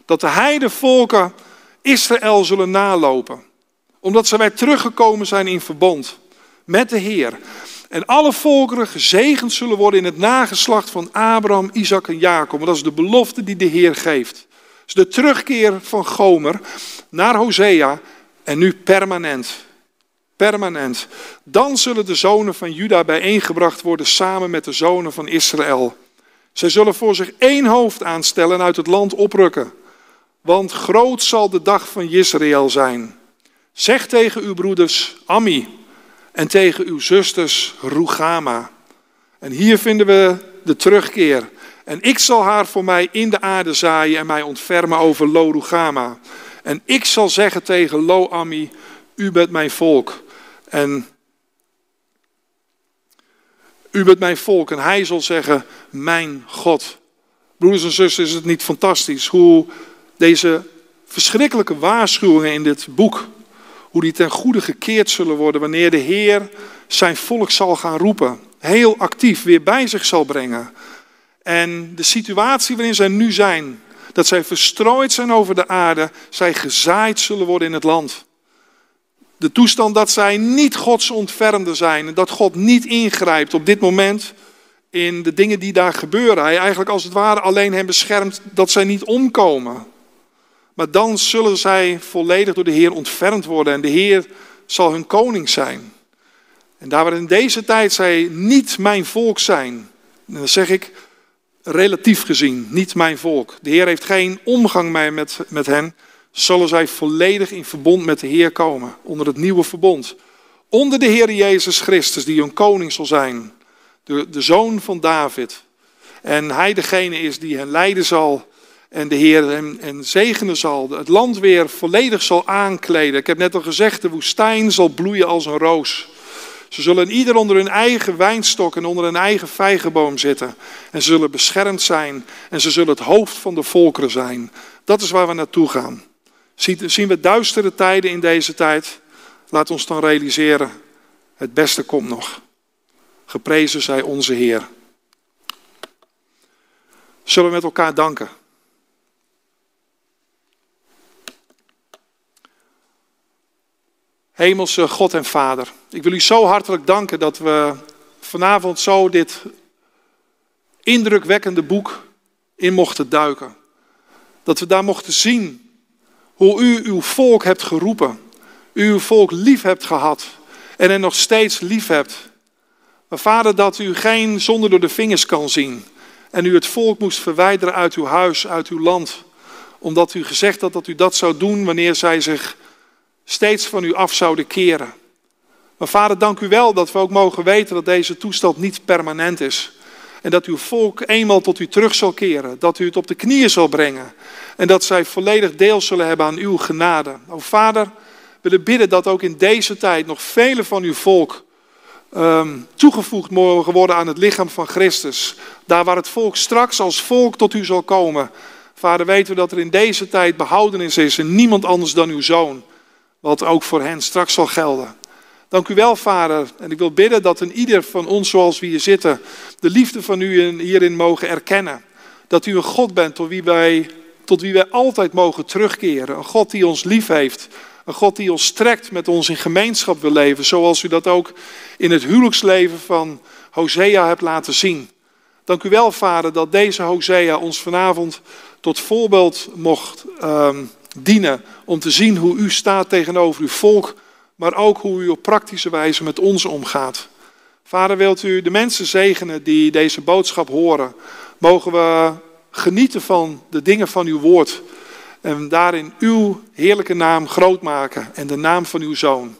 Dat de heidevolken Israël zullen nalopen, omdat ze weer teruggekomen zijn in verbond met de Heer. En alle volkeren gezegend zullen worden in het nageslacht van Abraham, Isaac en Jacob. dat is de belofte die de Heer geeft. Dus de terugkeer van Gomer naar Hosea en nu permanent. Permanent. Dan zullen de zonen van Juda bijeengebracht worden samen met de zonen van Israël. Zij zullen voor zich één hoofd aanstellen en uit het land oprukken. Want groot zal de dag van Israël zijn. Zeg tegen uw broeders Ami en tegen uw zusters Rugama. En hier vinden we de terugkeer. En ik zal haar voor mij in de aarde zaaien en mij ontfermen over Lo Rugama. En ik zal zeggen tegen Lo Ami, u bent mijn volk. En u bent mijn volk. En hij zal zeggen, mijn God. Broeders en zussen, is het niet fantastisch hoe deze verschrikkelijke waarschuwingen in dit boek, hoe die ten goede gekeerd zullen worden wanneer de Heer zijn volk zal gaan roepen. Heel actief weer bij zich zal brengen. En de situatie waarin zij nu zijn, dat zij verstrooid zijn over de aarde, zij gezaaid zullen worden in het land. De toestand dat zij niet Gods ontfermde zijn en dat God niet ingrijpt op dit moment in de dingen die daar gebeuren. Hij eigenlijk als het ware alleen hen beschermt dat zij niet omkomen. Maar dan zullen zij volledig door de Heer ontfermd worden en de Heer zal hun koning zijn. En daar waar in deze tijd zij niet mijn volk zijn, dan zeg ik relatief gezien niet mijn volk. De Heer heeft geen omgang meer met, met hen, zullen zij volledig in verbond met de Heer komen, onder het nieuwe verbond. Onder de Heer Jezus Christus, die hun koning zal zijn, de, de zoon van David. En hij degene is die hen leiden zal en de Heer hem en zegenen zal, het land weer volledig zal aankleden. Ik heb net al gezegd, de woestijn zal bloeien als een roos. Ze zullen ieder onder hun eigen wijnstok en onder hun eigen vijgenboom zitten. En ze zullen beschermd zijn en ze zullen het hoofd van de volkeren zijn. Dat is waar we naartoe gaan. Zien we duistere tijden in deze tijd? Laat ons dan realiseren, het beste komt nog. Geprezen zij onze Heer. Zullen we met elkaar danken? Hemelse God en Vader, ik wil u zo hartelijk danken dat we vanavond zo dit indrukwekkende boek in mochten duiken. Dat we daar mochten zien hoe u uw volk hebt geroepen, uw volk lief hebt gehad en er nog steeds lief hebt. Maar Vader, dat u geen zonde door de vingers kan zien en u het volk moest verwijderen uit uw huis, uit uw land, omdat u gezegd had dat u dat zou doen wanneer zij zich steeds van u af zouden keren. Maar vader, dank u wel dat we ook mogen weten dat deze toestand niet permanent is. En dat uw volk eenmaal tot u terug zal keren. Dat u het op de knieën zal brengen. En dat zij volledig deel zullen hebben aan uw genade. O vader, we willen bidden dat ook in deze tijd nog vele van uw volk um, toegevoegd mogen worden aan het lichaam van Christus. Daar waar het volk straks als volk tot u zal komen. Vader, weten we dat er in deze tijd behoudenis is en niemand anders dan uw zoon wat ook voor hen straks zal gelden. Dank u wel, Vader. En ik wil bidden dat een ieder van ons, zoals we hier zitten, de liefde van u hierin mogen erkennen. Dat u een God bent tot wie wij, tot wie wij altijd mogen terugkeren. Een God die ons lief heeft. Een God die ons strekt met ons in gemeenschap wil leven. Zoals u dat ook in het huwelijksleven van Hosea hebt laten zien. Dank u wel, Vader, dat deze Hosea ons vanavond tot voorbeeld mocht ehm, dienen om te zien hoe u staat tegenover uw volk, maar ook hoe u op praktische wijze met ons omgaat. Vader, wilt u de mensen zegenen die deze boodschap horen? Mogen we genieten van de dingen van uw woord en daarin uw heerlijke naam groot maken en de naam van uw zoon.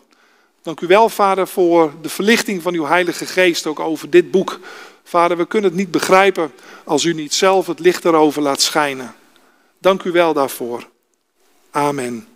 Dank u wel, Vader, voor de verlichting van uw Heilige Geest ook over dit boek. Vader, we kunnen het niet begrijpen als u niet zelf het licht erover laat schijnen. Dank u wel daarvoor. Amen.